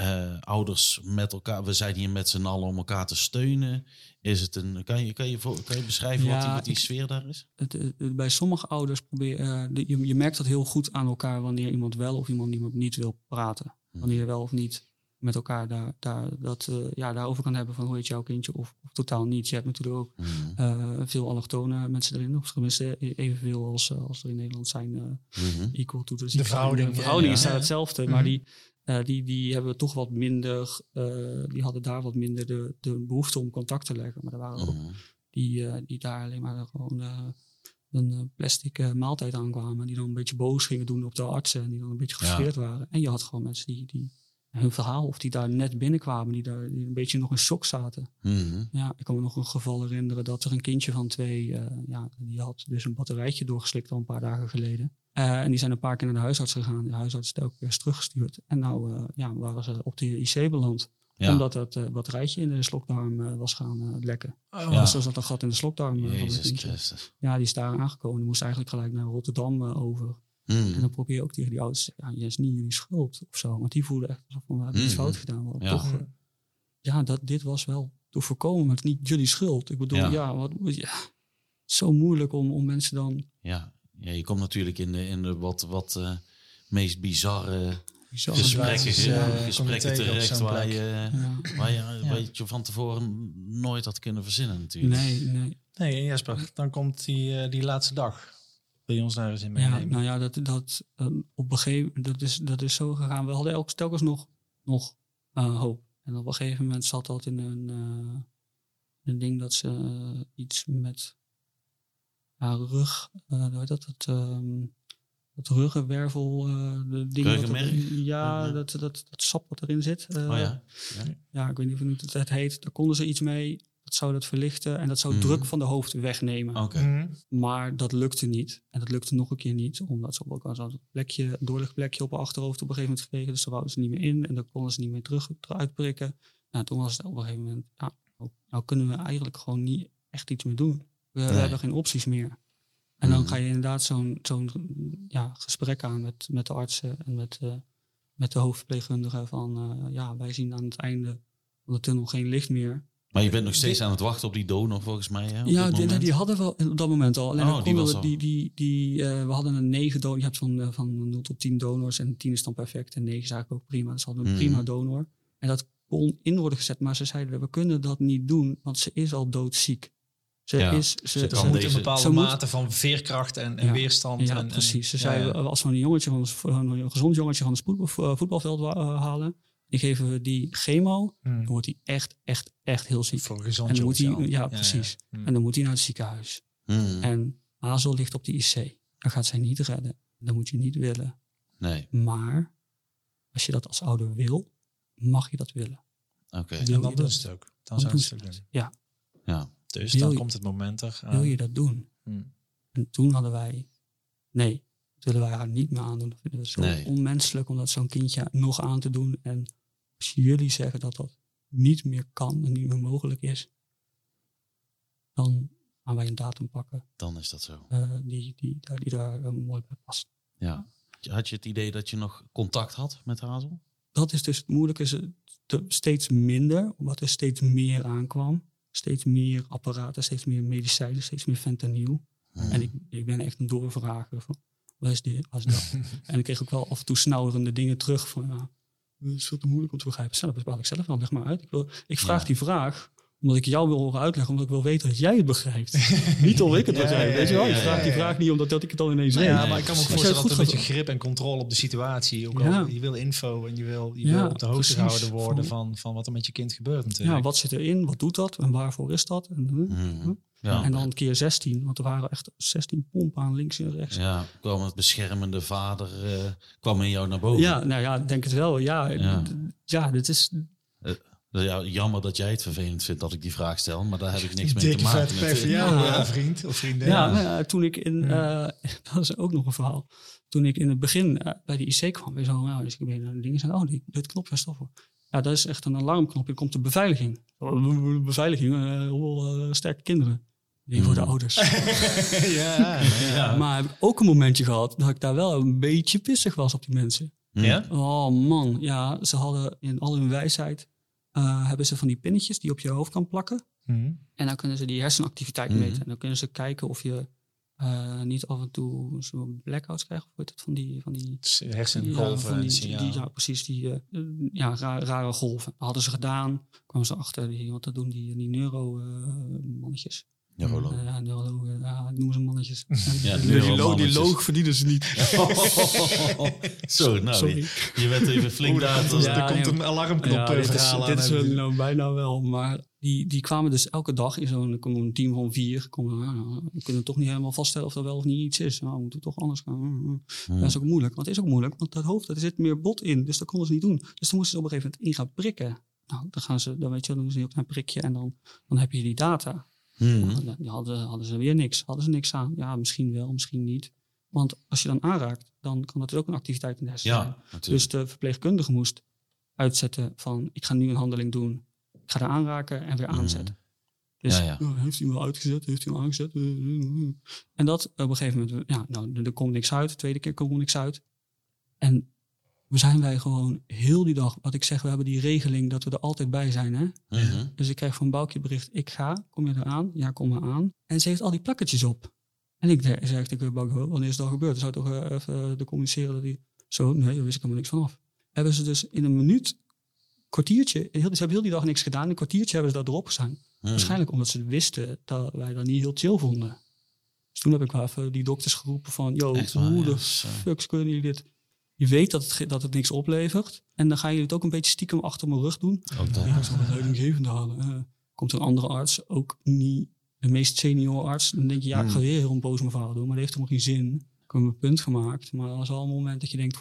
uh, ouders met elkaar, we zijn hier met z'n allen om elkaar te steunen. Is het een, kan, je, kan, je, kan je beschrijven wat, die, wat die sfeer daar is? Het, bij sommige ouders probeer uh, je, je merkt dat heel goed aan elkaar wanneer iemand wel of iemand niet wil praten. Hm. Wanneer je wel of niet met elkaar daar, daar, dat, uh, ja, daarover kan hebben van hoe heet jouw kindje of, of totaal niet. Je hebt natuurlijk ook mm. veel allochtone mensen erin, of tenminste e-, evenveel als, als er in Nederland zijn, uh, mm -hmm. equal to de, de verhouding. De verhouding is daar hetzelfde, maar die, die, die hebben toch wat minder, uh, die hadden daar wat minder de, de behoefte om contact te leggen. Maar er waren ook mhm. die, uh, die daar alleen maar gewoon een plastic maaltijd aankwamen. Die dan een beetje boos gingen doen op de artsen en die dan een beetje gefrustreerd waren. En je had gewoon mensen die, die hun verhaal, of die daar net binnenkwamen, die daar die een beetje nog in shock zaten. Mm Ja, ik kan me nog een geval herinneren dat er een kindje van twee, ja, die had dus een batterijtje doorgeslikt al een paar dagen geleden. Uh, en die zijn een paar keer naar de huisarts gegaan. De huisarts is ook weer teruggestuurd. En nou uh, ja, waren ze op de IC beland. Ja. Omdat het uh, batterijtje in de slokdarm was gaan lekken. Oh. Ja. Dus er zat een gat in de slokdarm. Jezus Christus. Ja, die is daar aangekomen. Die moest eigenlijk gelijk naar Rotterdam over. Mm. En dan probeer je ook tegen die ouders te zeggen, ja, je is niet jullie schuld of zo. Want die voelen echt alsof we hebben iets mm. fout gedaan. ja. Toch, ja, dat, dit was wel te voorkomen, maar het is niet jullie schuld. Ik bedoel, ja, wat, ja zo moeilijk om, om mensen dan... Ja, ja, je komt natuurlijk in de, in de wat, wat uh, meest bizarre, bizarre gesprekken, uh, gesprekken terecht waar je, ja. waar, je, van tevoren nooit had kunnen verzinnen natuurlijk. Nee, nee. Nee, Jesper, dan komt die, uh, die laatste dag. Wil je ons daar eens in meenemen? Ja, nou ja, dat, dat, um, op een gegeven dat is, dat is zo gegaan. We hadden elke telkens nog, nog hoop. En op een gegeven moment zat dat in een, een ding dat ze iets met haar rug, uh, hoe heet dat? Het, um, dat ruggenwervel, uh, de dingen. ja, dat, dat, dat sap wat erin zit. Uh, oh ja. ja. ja. ik weet niet hoe het heet. Daar konden ze iets mee. Dat zou dat verlichten en dat zou mm. druk van de hoofd wegnemen. Okay. Mm. Maar dat lukte niet. En dat lukte nog een keer niet, omdat ze ook zo'n plekje, een doorlichtplekje op haar achterhoofd op een gegeven moment gekregen. Dus daar wouden ze niet meer in en daar konden ze niet meer terug eruit prikken. Nou, toen was het op een gegeven moment, ja, nou, nou kunnen we eigenlijk gewoon niet echt iets meer doen. We, hebben geen opties meer. En dan mm. ga je inderdaad zo'n zo'n ja, gesprek aan met, met de artsen en met, uh, met de hoofdverpleegkundige van uh, ja, wij zien aan het einde van de tunnel geen licht meer. Maar je bent nog steeds aan het wachten op die donor volgens mij. Hè, ja, die, die, hadden we op dat moment al. Alleen oh, die we, die, die, die, uh, we hadden een 9 donor. Je hebt van, van 0 tot 10 donors en 10 is dan perfect en 9 is eigenlijk ook prima. Dus ze hadden een mm. prima donor. En dat kon in worden gezet, maar ze zeiden we kunnen dat niet doen, want ze is al doodziek. Ze, is, ze, ze, ze moet een bepaalde mate van veerkracht en, en weerstand. Ja, en, precies. Ze zei, als we een jongetje van een gezond jongetje van het voetbalveld halen, die geven die chemo, hmm. dan wordt hij echt, echt, echt heel ziek. Voor en dan moet hij, ja, precies. Hmm. En dan moet hij naar het ziekenhuis. Hmm. En Hazel ligt op de IC. Dan gaat zij niet redden. Dat moet je niet willen. Nee. Maar als je dat als ouder wil, mag je dat willen. Oké. Okay. En dan doen ze het ook. Dan, dan zou het doen. Ja. ja. Dus dan komt het moment er. Wil je dat doen? En toen hadden wij, nee, dat willen wij haar niet meer aandoen. Dat vinden we zo onmenselijk om dat zo'n kindje nog aan te doen. En als jullie zeggen dat dat niet meer kan en niet meer mogelijk is, dan gaan wij een datum pakken. Dan is dat zo. Uh, die, die, die, daar uh, mooi bij past. Ja. Had je het idee dat je nog contact had met Hazel? Dat is dus het moeilijke. Is steeds minder, omdat er steeds meer aankwam. Steeds meer apparaten, steeds meer medicijnen, steeds meer fentanyl. Hmm. En ik, ik ben echt een doorvrager van, wat is dit, wat is dat? en ik kreeg ook wel af en toe snauwende dingen terug van, ja, het is veel te moeilijk om te begrijpen. Zelf bepaal ik zelf wel, leg maar uit. Ik, wil, ik vraag die vraag omdat ik jou wil horen uitleggen, omdat ik wil weten dat jij het begrijpt. niet of ik het begrijp, weet je wel? Ik vraag die vraag niet omdat dat ik het al ineens weet. Ja, maar ik kan me ook voorstellen dat een beetje grip en controle op de situatie. Ook al, je wil info en je wil, je wil op de hoogte gehouden worden van, van wat er met je kind gebeurt natuurlijk. Ja, wat zit erin? Wat doet dat? En waarvoor is dat? En, mm. Ja. En dan keer 16, want er waren echt 16 pompen aan links en rechts. Ja, kwam het beschermende vader uh, kwam in jou naar boven. Ja, nou ja, denk het wel. Ja, ja. ja dit is... Ja, jammer dat jij het vervelend vindt dat ik die vraag stel, maar daar heb ik niks mee te maken. Dikke voor jou, ja. vriend of vriendin. Ja, nou ja toen ik in, uh, dat is ook nog een verhaal. Toen ik in het begin bij de IC kwam, weer zo, nou, dus ik ben naar de dingen zei, oh, die, dit knopje stoffen. Ja, dat is echt een alarmknopje. komt de beveiliging. Beveiliging, uh, sterke kinderen. Die voor de mm. ouders. ja, ja, Maar heb ik ook een momentje gehad dat ik daar wel een beetje pissig was op die mensen. Ja? Oh man, ja, ze hadden in al hun wijsheid uh, hebben ze van die pinnetjes die op je hoofd kan plakken. Mm. En dan kunnen ze die hersenactiviteit mm. meten. En dan kunnen ze kijken of je uh, niet af en toe zo'n blackouts krijgt. Of het, van die... Van die Hersengolven. Ja, die, die, ja, precies. Die uh, ja, rare golven. Hadden ze gedaan. kwamen ze achter, die, want dat doen die, die neuro-mannetjes. Neuroloog. Ja, neuroloog. Ja, ik noem ze mannetjes. ja, die, die loog verdienen ze niet. Zo, nou, Sorry. Je, bent even flink daar. Er komt een alarmknop ja, dit is, dit is nou, bijna wel. Maar die, die kwamen dus elke dag in zo'n team van vier. Komen, nou, we kunnen toch niet helemaal vaststellen of er wel of niet iets is. Nou, we moeten toch anders gaan. Dat is ook moeilijk. Want het is ook moeilijk, want dat hoofd, er zit meer bot in. Dus dat konden ze niet doen. Dus dan moesten ze op een gegeven moment in gaan prikken. Nou, dan gaan ze, dan weet je, dan doen ze ook een prikje en dan, dan heb je die data. Hmm. hadden, hadden ze weer niks. Hadden ze niks aan? Ja, misschien wel, misschien niet. Want als je dan aanraakt, dan kan dat ook een activiteit in de hersenen ja, Dus de verpleegkundige moest uitzetten van ik ga nu een handeling doen. Ik ga er aanraken en weer hmm. aanzetten. Dus ja, ja. Oh, heeft hij hem wel uitgezet? Heeft hij hem aangezet? En dat op een gegeven moment, ja, nou, er komt niks uit. De tweede keer komt er niks uit. En zijn wij gewoon heel die dag, wat ik zeg, we hebben die regeling dat we er altijd bij zijn. Hè? Mhm. Dus ik krijg van Boukje bericht, ik ga, kom je eraan? Ja, kom maar aan. En ze heeft al die plakketjes op. En ik zeg tegen Boukje, wanneer is dat gebeurd? Zou toch uh, even de communiceren dat hij... Zo, nee, daar wist ik helemaal niks van af. Hebben ze dus in een minuut, kwartiertje, heel, ze hebben heel die dag niks gedaan, een kwartiertje hebben ze daar erop gestaan. Mhm. Waarschijnlijk omdat ze wisten dat wij dat niet heel chill vonden. Dus toen heb ik wel even die dokters geroepen van, yo, hoe de fuck kunnen jullie dit je weet dat het, dat het niks oplevert. En dan ga je het ook een beetje stiekem achter mijn rug doen. Ook dat. Ja, ik zal een leidinggevende halen. Uh, komt een andere arts, ook niet de meest senior arts. Dan denk je, ja, ik ga hmm. weer heel boos mijn vader doen. Maar dat heeft helemaal geen zin. Ik heb mijn punt gemaakt. Maar dat is al een moment dat je denkt...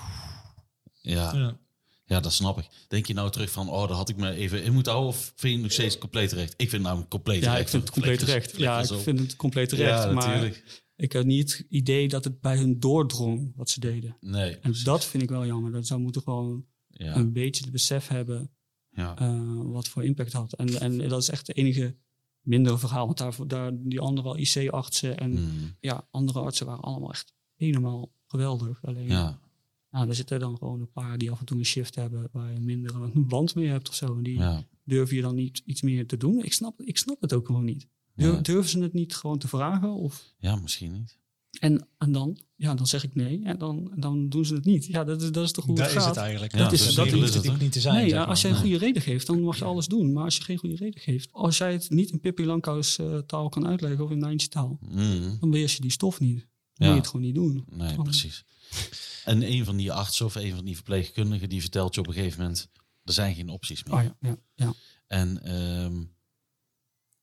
Ja. ja. Ja. dat snap ik. Denk je nou terug van, oh, daar had ik me even in moeten houden? Of vind je nog steeds compleet terecht? Ik vind het namelijk compleet ja, Ja, ik vind het compleet terecht. Ja, ik vind het compleet terecht. Ja, natuurlijk. Maar ik had niet het idee dat het bij hun doordrong wat ze deden. Nee. En dat vind ik wel jammer. Dat zou moeten gewoon een beetje het besef hebben ja. Uh, wat voor impact had. En, en dat is echt het enige mindere verhaal. Want daar, daar die andere IC-artsen en hmm. ja, andere artsen waren allemaal echt helemaal geweldig. Alleen, ja. Nou, er zitten dan gewoon een paar die af en toe een shift hebben waar je minder een band mee hebt of zo. En die durf je dan niet iets meer te doen. Ik snap, ik snap het ook gewoon niet. Durven ze het niet gewoon te vragen? Of? Ja, misschien niet. En, en dan, ja, dan zeg ik nee en dan, dan doen ze het niet. Ja, dat is, dat is toch hoe dat het gaat. is het eigenlijk. dat is, dat is het niet te zijn. Nee, ja, als jij een goede reden geeft, dan mag je alles doen. Maar als je geen goede reden geeft, als jij het niet in Pippi Langkous uh, taal kan uitleggen of in Nijntje taal, mm. dan beheers je die stof niet. Dan ja. moet je het gewoon niet doen. Nee, precies. En een van die artsen of een van die verpleegkundigen, die vertelt je op een gegeven moment, Er zijn geen opties meer. Oh, ja, ja, ja. En ehm,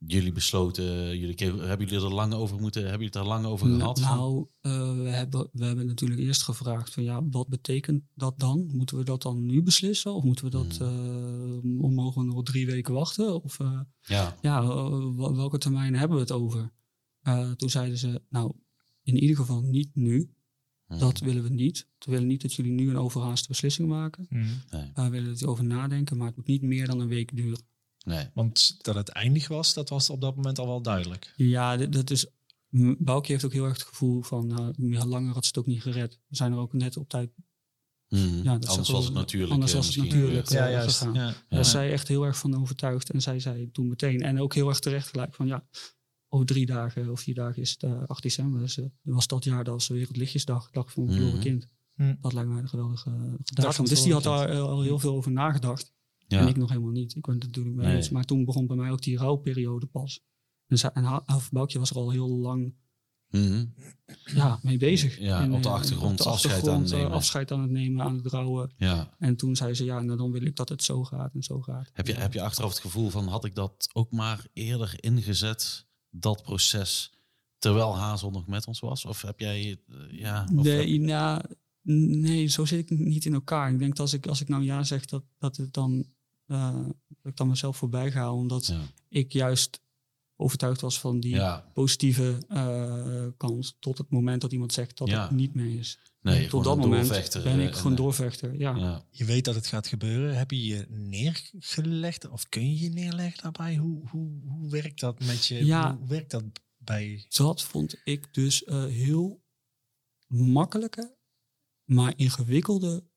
jullie besloten, jullie, hebben jullie er lang over moeten, hebben jullie het er lang over gehad? Nou, uh, we, hebben, we hebben natuurlijk eerst gevraagd van ja, wat betekent dat dan? Moeten we dat dan nu beslissen? Of moeten we dat, hmm. uh, mogen we nog drie weken wachten? Of uh, ja, ja welke termijn hebben we het over? toen zeiden ze, nou, in ieder geval niet nu. Hmm. Dat willen we niet. We willen niet dat jullie nu een overhaaste beslissing maken. Mm. Nee. we willen er over nadenken, maar het moet niet meer dan een week duren. Nee. Want dat het eindig was, dat was op dat moment al wel duidelijk. Ja, dat is. Boukje heeft ook heel erg het gevoel van, nou, langer had ze het ook niet gered. We zijn er ook net op tijd. Mm. Ja, anders was het natuurlijk. Anders was het natuurlijk ja, eh, juist, gegaan. Ja. Daar is zij echt heel erg van overtuigd. En zij zei toen meteen, en ook heel erg terecht gelijk, van ja, over drie dagen of vier dagen is het uh, eh, 8 december. Dus uh, was dat jaar dat ze Wereldlichtjesdag, dag van een verloren mm. kind. Mm. Dat lijkt mij een geweldige datum. Dus die had daar al heel veel over nagedacht. Ja. En ik nog helemaal niet. Ik ben het natuurlijk mee eens. Maar toen begon bij mij ook die rouwperiode pas. Dus, en Halfboukje was er al heel lang mm ja, mee bezig. Ja, en, op de eh, achtergrond, op de afscheid, aan het nemen. afscheid aan het nemen, aan het rouwen. Ja. En toen zei ze, ja, nou, dan wil ik dat het zo gaat en zo gaat. Heb je, heb je achteraf het gevoel van, had ik dat ook maar eerder ingezet, dat proces, terwijl Hazel nog met ons was? Of heb jij, uh, ja... Of nee, nou, nee, zo zit ik niet in elkaar. Ik denk dat als ik, als ik nou ja zeg, dat, dat het dan uh, dat ik dan mezelf voorbij ga, omdat ik juist overtuigd was van die positieve uh, kant tot het moment dat iemand zegt dat het niet mee is. Nee, tot dat moment ben ik gewoon doorvechter. Ja. Je weet dat het gaat gebeuren. Heb je je neergelegd of kun je je neerleggen daarbij? Hoe, hoe, hoe werkt dat met je? Ja, hoe werkt dat bij? Dat vond ik dus uh, heel makkelijke, maar ingewikkelde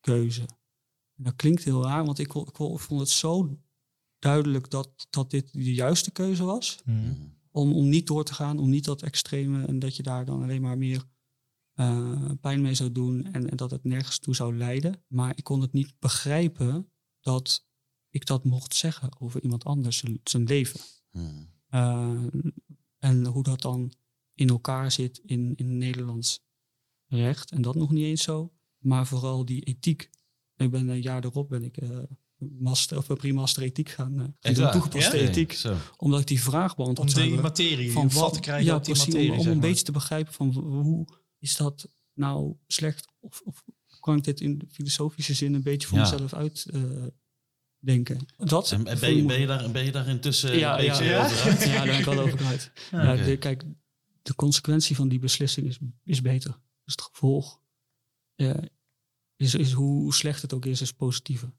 keuze dat klinkt heel raar, want ik, ik, vond het zo duidelijk dat, dat dit de juiste keuze was. Hmm. Om, om niet door te gaan, om niet dat extreme en dat je daar dan alleen maar meer uh, pijn mee zou doen en, en, dat het nergens toe zou leiden. Maar ik kon het niet begrijpen dat ik dat mocht zeggen over iemand anders, zijn leven. Hmm. Uh, en hoe dat dan in elkaar zit in, in Nederlands recht. En dat nog niet eens zo. Maar vooral die ethiek ik ben een jaar erop ben ik uh, master of primaster ethiek gaan uh, doen, toegepaste ja? ethiek. Zo. Omdat ik die vraag beantwoord Om die materie van wat te krijgen ja, precies, materie, om, om een beetje te begrijpen van hoe is dat nou slecht of, of kan ik dit in filosofische zin een beetje voor mezelf uitdenken. Uh, dat en ben, je, ben, je daar, ben je daar intussen ja, een beetje ja, over uit? Ja, daar ben ik wel over uit. Ja, de, kijk, de consequentie van die beslissing is, is beter. Dus het gevolg uh, is, is hoe slecht het ook is, is positieve.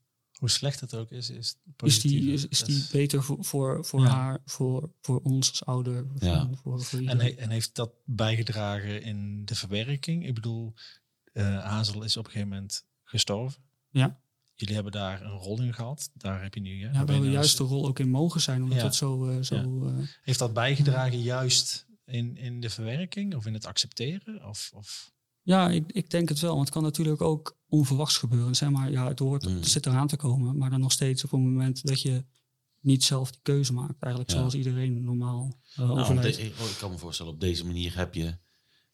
Hoe slecht het ook is, is positief. Is die, is, is die beter voor, voor, voor haar, voor, voor ons als ouder? Ja. Voor, voor en, he, en, heeft dat bijgedragen in de verwerking? Ik bedoel, uh, Hazel is op een gegeven moment gestorven. Ja. Jullie hebben daar een rol in gehad. Daar heb je nu. Ja, ja we juist de rol ook in mogen zijn, omdat het zo. Uh, zo uh, heeft dat bijgedragen juist in, in de verwerking of in het accepteren? Of, of? Ja, ik, ik, denk het wel. Want het kan natuurlijk ook onverwachts gebeuren. Zeg maar, ja, het, hoort, mm. het zit eraan te komen. Maar dan nog steeds op een moment dat je niet zelf die keuze maakt. Eigenlijk zoals iedereen normaal uh, nou, de, oh, ik kan me voorstellen, op deze manier heb je,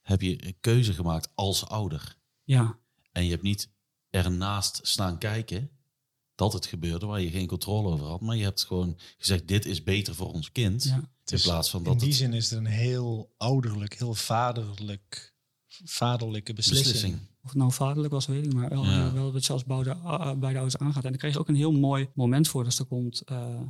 heb je een keuze gemaakt als ouder. Ja. En je hebt niet ernaast staan kijken dat het gebeurde waar je geen controle over had. Maar je hebt gewoon gezegd, dit is beter voor ons kind. Ja. In dus plaats van dat in die zin is het een heel ouderlijk, heel vaderlijk vaderlijke beslissing. Of het nou vaderlijk was, weet ik maar. Wel, ja. wel dat je als bij de, bij de ouders aangaat. En daar kreeg je ook een heel mooi moment voor. Dus er komt uh,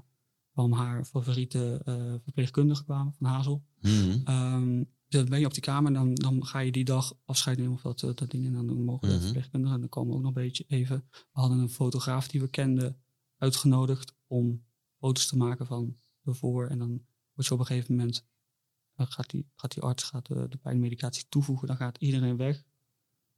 van haar favoriete uh, verpleegkundige kwamen, van Hazel. Mm um, dan ben je op die kamer en dan, dan ga je die dag afscheid nemen of dat, dat ding. En dan mogen de mm verpleegkundigen. En dan komen we ook nog een beetje even. We hadden een fotograaf die we kenden uitgenodigd om foto's te maken van ervoor. En dan word je op een gegeven moment dan gaat die, gaat die arts gaat de pijnmedicatie toevoegen. Dan gaat iedereen weg.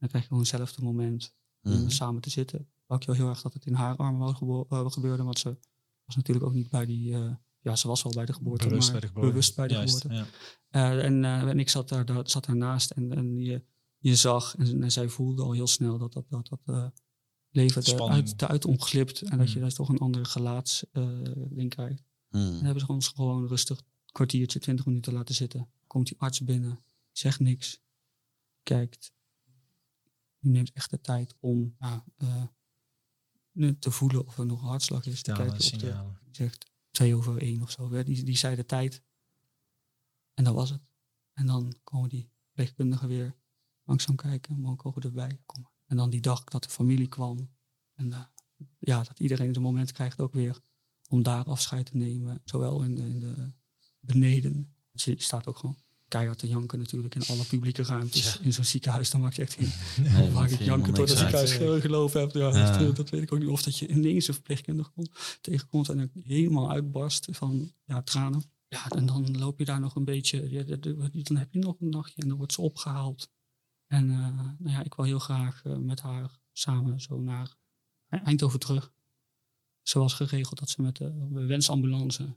Dan krijg je gewoon hetzelfde moment om mhm. samen te zitten. Wou ik wel heel erg dat het in haar armen wel uh, gebeurde. Want ze was natuurlijk ook niet bij die... Uh, ja, ze was wel bij de geboorte, bewust maar bij de geboorte. bewust bij de Juist, geboorte. Ja. Uh, en, en ik zat daar, daar zat daarnaast en, en je, je zag en, en zij voelde al heel snel dat dat, dat, dat leven eruit, ontglipt. En dat je mhm. daar toch een ander gelaatsding krijgt. Mm. En hebben ze ons gewoon rustig kwartiertje, twintig minuten laten zitten. Komt die arts binnen, zegt niks, kijkt. Die neemt echt de tijd om uh, te voelen of er nog een hartslag is. Te kijken op de, zegt twee over één of zo. Die, die zei de tijd. En dat was het. En dan komen die verpleegkundigen weer langzaam kijken. En dan we erbij komen. En dan die dag dat de familie kwam. En uh, ja, dat iedereen het moment krijgt ook weer om daar afscheid te nemen. Zowel in de, in de beneden. Dus je staat ook gewoon keihard te janken natuurlijk in alle publieke ruimtes. In zo'n ziekenhuis, dan maak je echt geen... Nee, ik janken door het ziekenhuis gelopen heb. Ja, ja. Dat, weet ik ook niet. Of dat je ineens een verpleegkundige tegenkomt en er helemaal uitbarst van ja, tranen. Ja, en dan loop je daar nog een beetje... Ja, dan heb je nog een nachtje en dan wordt ze opgehaald. En uh, nou ja, ik wil heel graag uh, met haar samen zo naar Eindhoven terug. Zoals geregeld dat ze met de wensambulance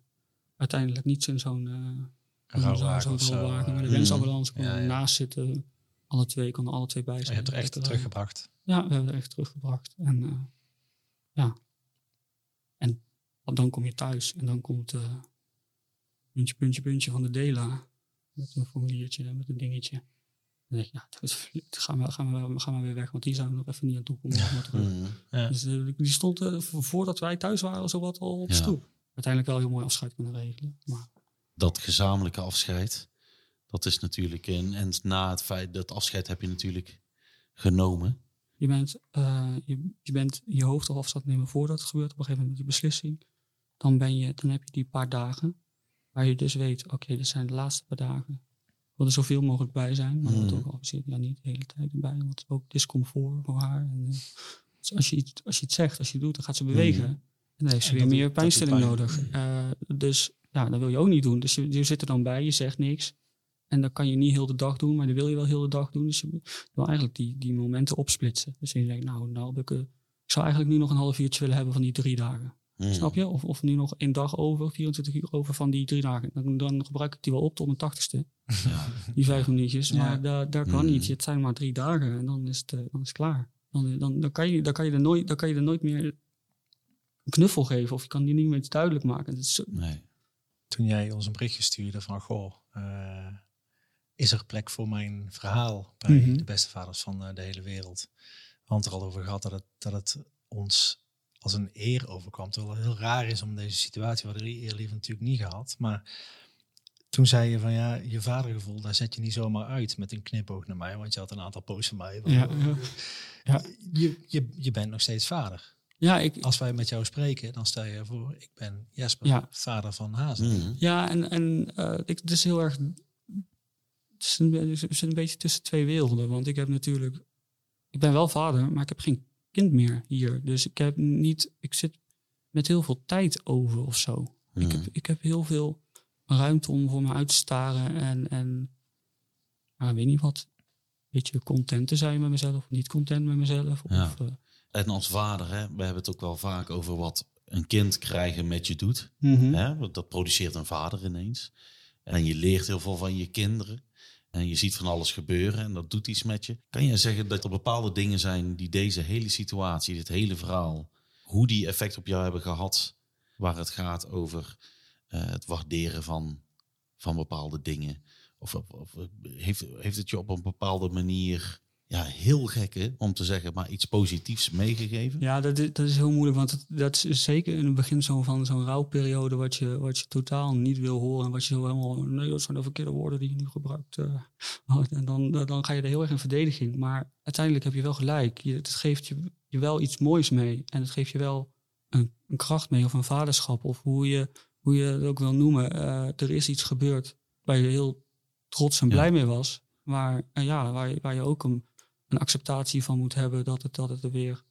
uiteindelijk niet in zo'n uh, zo'n zo wagen, maar de wensambulance kon ja, ja. naast zitten. Alle twee konden alle twee bij zijn. Je hebt er echt teruggebracht. Ja, we hebben er echt teruggebracht. En uh, ja. En dan kom je thuis en dan komt uh, puntje, puntje, puntje van de Dela. Met een formuliertje, met een dingetje. Dan denk ik, ja, gaan we, gaan, we, gaan we weer weg, want die zijn we nog even niet aan toe komen. Ja. Dus die stond voordat wij thuis waren, zo wat al op stoep uiteindelijk wel heel mooi afscheid kunnen regelen. Maar... Dat gezamenlijke afscheid, dat is natuurlijk. En, en na het feit dat afscheid heb je natuurlijk genomen. Je bent, uh, je, je bent je hoofd al afstand nemen voordat het gebeurt. Op een gegeven moment die beslissing. Dan, ben je, dan heb je die paar dagen waar je dus weet, oké, okay, dit zijn de laatste paar dagen. Ik wil er zoveel mogelijk bij zijn, maar mm. ook al ja, niet de hele tijd erbij. Want ook discomfort voor haar. En, uh, als, je iets, als je het zegt, als je het doet, dan gaat ze bewegen. Mm. En dan heeft ze weer meer pijnstilling nodig. Uh, dus ja, dat wil je ook niet doen. Dus je, je zit er dan bij, je zegt niks. En dat kan je niet heel de dag doen, maar dat wil je wel heel de dag doen. Dus je wil eigenlijk die, die momenten opsplitsen. Dus je denkt, nou, nou ik, ik zou eigenlijk nu nog een half uurtje willen hebben van die drie dagen. Hmm. Snap je? Of, of nu nog één dag over, 24 uur over van die drie dagen. Dan, dan gebruik ik die wel op tot mijn tachtigste. Ja. Die vijf minuutjes. Maar daar, daar kan hmm. niet. Het zijn maar drie dagen en dan is het, eh, dan is het klaar. Dan, dan, dan, kan je, dan, kan je er nooit, dan kan je er nooit meer een knuffel geven of je kan die niet meer duidelijk maken. Dat is zo... nee. Toen jij ons een berichtje stuurde van, goh, uh, is er plek voor mijn verhaal bij mhm. de beste vaders van uh, de hele wereld? Want er al over gehad dat het, dat het ons als een eer overkwam. Terwijl het heel raar is om deze situatie, wat er eerlijk natuurlijk niet gehad. Maar toen zei je van ja, je vadergevoel, daar zet je niet zomaar uit met een knipoog naar mij. Want je had een aantal posts van mij. Ja, ja. ja. Je, je, je bent nog steeds vader. Ja, ik, Als wij met jou spreken, dan stel je voor, ik ben Jesper, vader van Hazen. Mhm. Ja, en, en uh, ik, het is heel erg, het is een, zit een beetje tussen twee werelden. Want ik heb natuurlijk, ik ben wel vader, maar ik heb geen kind meer hier. Dus ik heb niet, ik zit met heel veel tijd over of zo. Ik, heb, mhm. ik heb heel veel ruimte om voor me uit te staren en, en nou, weet niet wat, een beetje content te zijn met mezelf of niet content met mezelf. Of, uh, en als vader, hè, we hebben het ook wel vaak over wat een kind krijgen met je doet. Mm hè? Dat produceert een vader ineens. En je leert heel veel van je kinderen. En je ziet van alles gebeuren en dat doet iets met je. Kan je zeggen dat er bepaalde dingen zijn die deze hele situatie, dit hele verhaal, hoe die effect op jou hebben gehad, waar het gaat over uh, het waarderen van, van bepaalde dingen? Of, of, of, heeft, heeft het je op een bepaalde manier ja, heel gekke om te zeggen, maar iets positiefs meegegeven? Ja, dat is, dat is heel moeilijk, want dat is zeker in het begin zo van zo'n rouwperiode wat je, wat je totaal niet wil horen en wat je zo helemaal, nee, dat zijn de verkeerde woorden die je nu gebruikt. Uh, en dan, dan ga je er heel erg in verdediging. Maar uiteindelijk heb je wel gelijk. Je, het geeft je, je wel iets moois mee en het geeft je wel een, een kracht mee of een vaderschap of hoe je, hoe je het ook wil noemen. Uh, er is iets gebeurd waar je heel trots en blij mee was. Maar uh, ja, waar, je, waar je ook een een acceptatie van moet hebben dat het, dat het er weer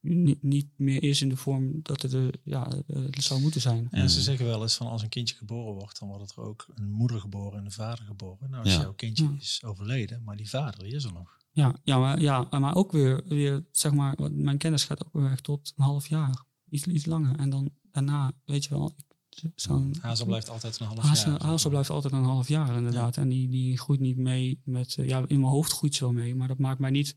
niet, niet meer is in de vorm dat het er ja, het zou moeten zijn. En ze zeggen wel eens van als een kindje geboren wordt, dan wordt er ook een moeder geboren en een vader geboren. Nou, als jouw kindje is overleden, maar die vader die is er nog. Ja, ja, maar, ja, maar ook weer, weer, zeg maar, mijn kennis gaat ook weer tot een half jaar. Iets, iets langer. En dan daarna, weet je wel, zo'n... Hazel blijft altijd een half jaar. Hazel blijft altijd een half jaar, inderdaad. En die, die groeit niet mee met... Eh, ja, in mijn hoofd groeit ze wel mee, maar dat maakt mij niet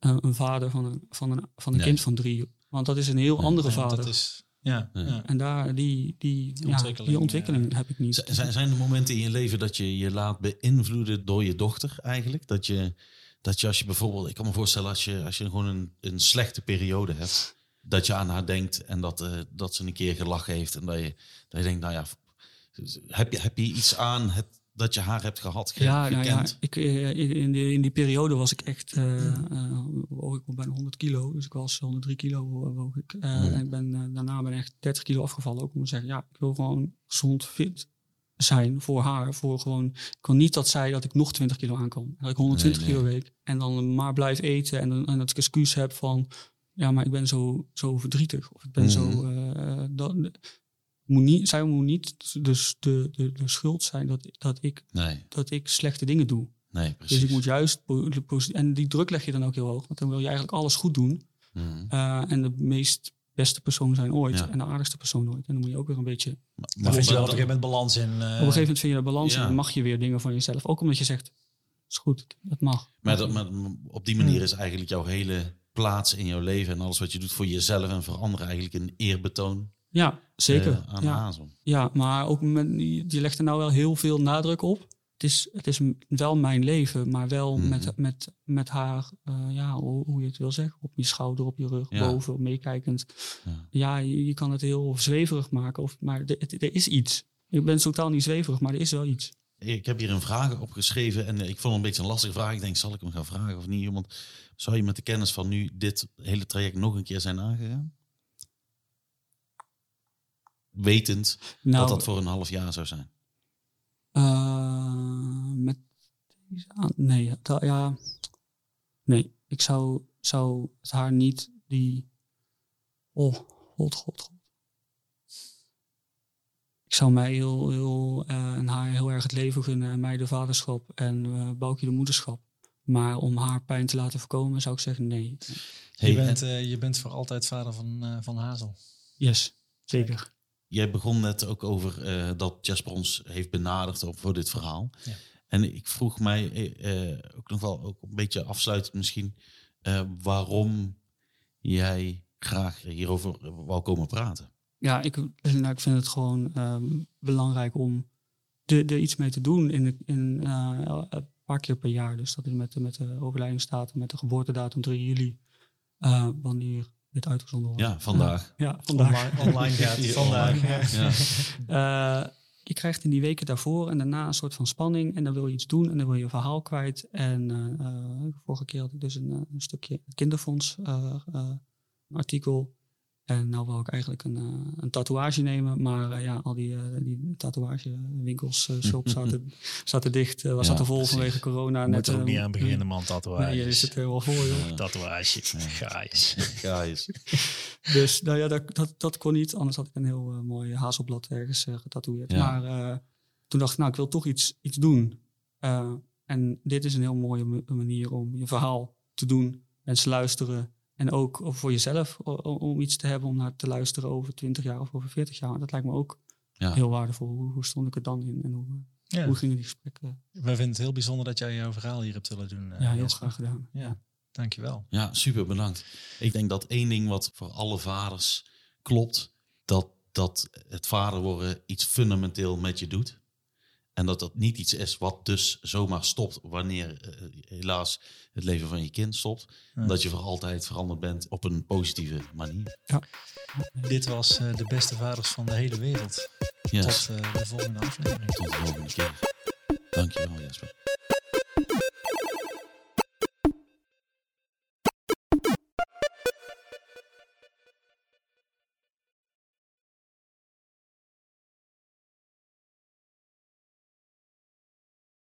uh, een vader van een, van een, van een kind van drie. Want dat is een heel andere vader. Dat is, ja, ja, En daar, die, die, die ontwikkeling, die ontwikkeling heb ik niet. Zijn, zijn er momenten in je leven dat je je laat beïnvloeden door je dochter eigenlijk? Dat je Dat je als je bijvoorbeeld, ik kan me voorstellen als je, als je gewoon een, een slechte periode hebt, dat je aan haar denkt en dat, uh, dat ze een keer gelachen heeft. En dat je, dat je denkt, nou ja, heb je, heb je iets aan het, dat je haar hebt gehad? ja, nou ja, ik, eh, in, die, in die periode was ik echt, uh, uh, woog ik bijna 100 kilo. Dus ik was 103 kilo woog ik. Uh, En ik ben, daarna ben ik echt 30 kilo afgevallen. Ook om te zeggen, ja, ik wil gewoon gezond, fit zijn voor haar. Voor gewoon, ik wil niet dat zij dat ik nog 20 kilo aankom. Dat ik 120 kilo week en dan maar blijf eten en, en dat ik excuus heb van, ja, maar ik ben zo, zo verdrietig. Of ik ben zo, uh, dat, moet niet, zij moet niet dus de, de, de schuld zijn dat, dat, ik, nee. dat ik slechte dingen doe. Nee, precies. Dus ik moet juist, en die druk leg je dan ook heel hoog, want dan wil je eigenlijk alles goed doen. Mm. Uh, en de meest beste persoon zijn ooit en de aardigste persoon ooit. En dan moet je ook weer een beetje... Maar, maar vind je wel op een gegeven moment balans in... Uh... Op een gegeven moment vind je de balans ja. en mag je weer dingen van jezelf. Ook omdat je zegt, is goed, dat mag. Maar, dat, maar op die manier is eigenlijk jouw hele plaats in jouw leven en alles wat je doet voor jezelf en voor anderen eigenlijk een eerbetoon. Ja, zeker. Uh, aan ja. Hazel. ja, maar ook met, je legt er nou wel heel veel nadruk op. Het is, het is wel mijn leven, maar wel Mhm. met, met, met haar, uh, ja, hoe, hoe, je het wil zeggen, op je schouder, op je rug, Ja. boven, meekijkend. Ja. Ja, je, je kan het heel zweverig maken, of, maar er, er is iets. Ik ben totaal niet zweverig, maar er is wel iets. Ik heb hier een vraag opgeschreven en ik vond het een beetje een lastige vraag. Ik denk, zal ik hem gaan vragen of niet? Want zou je met de kennis van nu dit hele traject nog een keer zijn aangegaan? Wetend Nou, dat dat voor een half jaar zou zijn. Eh, met nee, dat, ja, nee, ik zou, zou het haar niet die, oh, god, god, god. Ik zou mij heel, heel, eh, en haar heel erg het leven gunnen en mij de vaderschap en eh Boukje de moederschap. Maar om haar pijn te laten voorkomen, zou ik zeggen nee. Hey, je, bent, en eh, je bent voor altijd vader van, eh, van Hazel. Yes, zeker. jij begon net ook over eh, dat Jasper ons heeft benaderd voor dit verhaal. Ja. En ik vroeg mij ook nog wel ook een beetje afsluitend misschien eh, waarom jij graag hierover wou komen praten. Ja, ik, nou, ik vind het gewoon ehm, belangrijk om er iets mee te doen in, de- in eh, paar keer per jaar. Dus dat is met, de- met de overlijdingsdatum, met de geboortedatum 3 juli, eh, wanneer dit uitgezonden wordt. Ja, vandaag. Ja, vandaag. Online, online gaat vandaag. Ja. Eh, je krijgt in die weken daarvoor en daarna een soort van spanning. En dan wil je iets doen en dan wil je een verhaal kwijt. En eh, eh, vorige keer had ik dus een, een stukje kinderfonds, eh, eh, een artikel. En nou wil ik eigenlijk een, eh, een tatoeage nemen. Maar eh, ja, al die, eh, die tatoeagewinkels, eh shops zaten, zaten dicht. eh was Ja, zaten vol precies. vanwege corona. Moet er ook niet aan beginnen, man. Tatoeage. Nee, je zit er wel voor, joh. Tatoeage. Ga eens. Ja, is. Dus nou ja, dat, dat, dat kon niet. Anders had ik een heel mooi hazelblad ergens eh, getatoeëerd. Ja. Maar eh, toen dacht ik, nou, ik wil toch iets, iets doen. Eh, en dit is een heel mooie ma- manier om je verhaal te doen. Mensen luisteren. En ook voor jezelf om iets te hebben om naar te luisteren over 20 jaar of over 40 jaar. Dat lijkt me ook Ja. heel waardevol. Hoe, hoe stond ik er dan in en hoe, Ja. hoe gingen die gesprekken? Wij vinden het heel bijzonder dat jij jouw verhaal hier hebt willen doen. eh, ja, heel graag gedaan. Ja, dankjewel. Ja, super bedankt. Ik denk dat één ding wat voor alle vaders klopt, dat, dat het vader worden iets fundamenteel met je doet. En dat dat niet iets is wat dus zomaar stopt wanneer eh, helaas het leven van je kind stopt. Ja. Dat je voor altijd veranderd bent op een positieve manier. Dit was eh, de beste vaders van de hele wereld. Yes. Tot eh, de volgende aflevering. Tot de volgende keer. Dankjewel Jesper.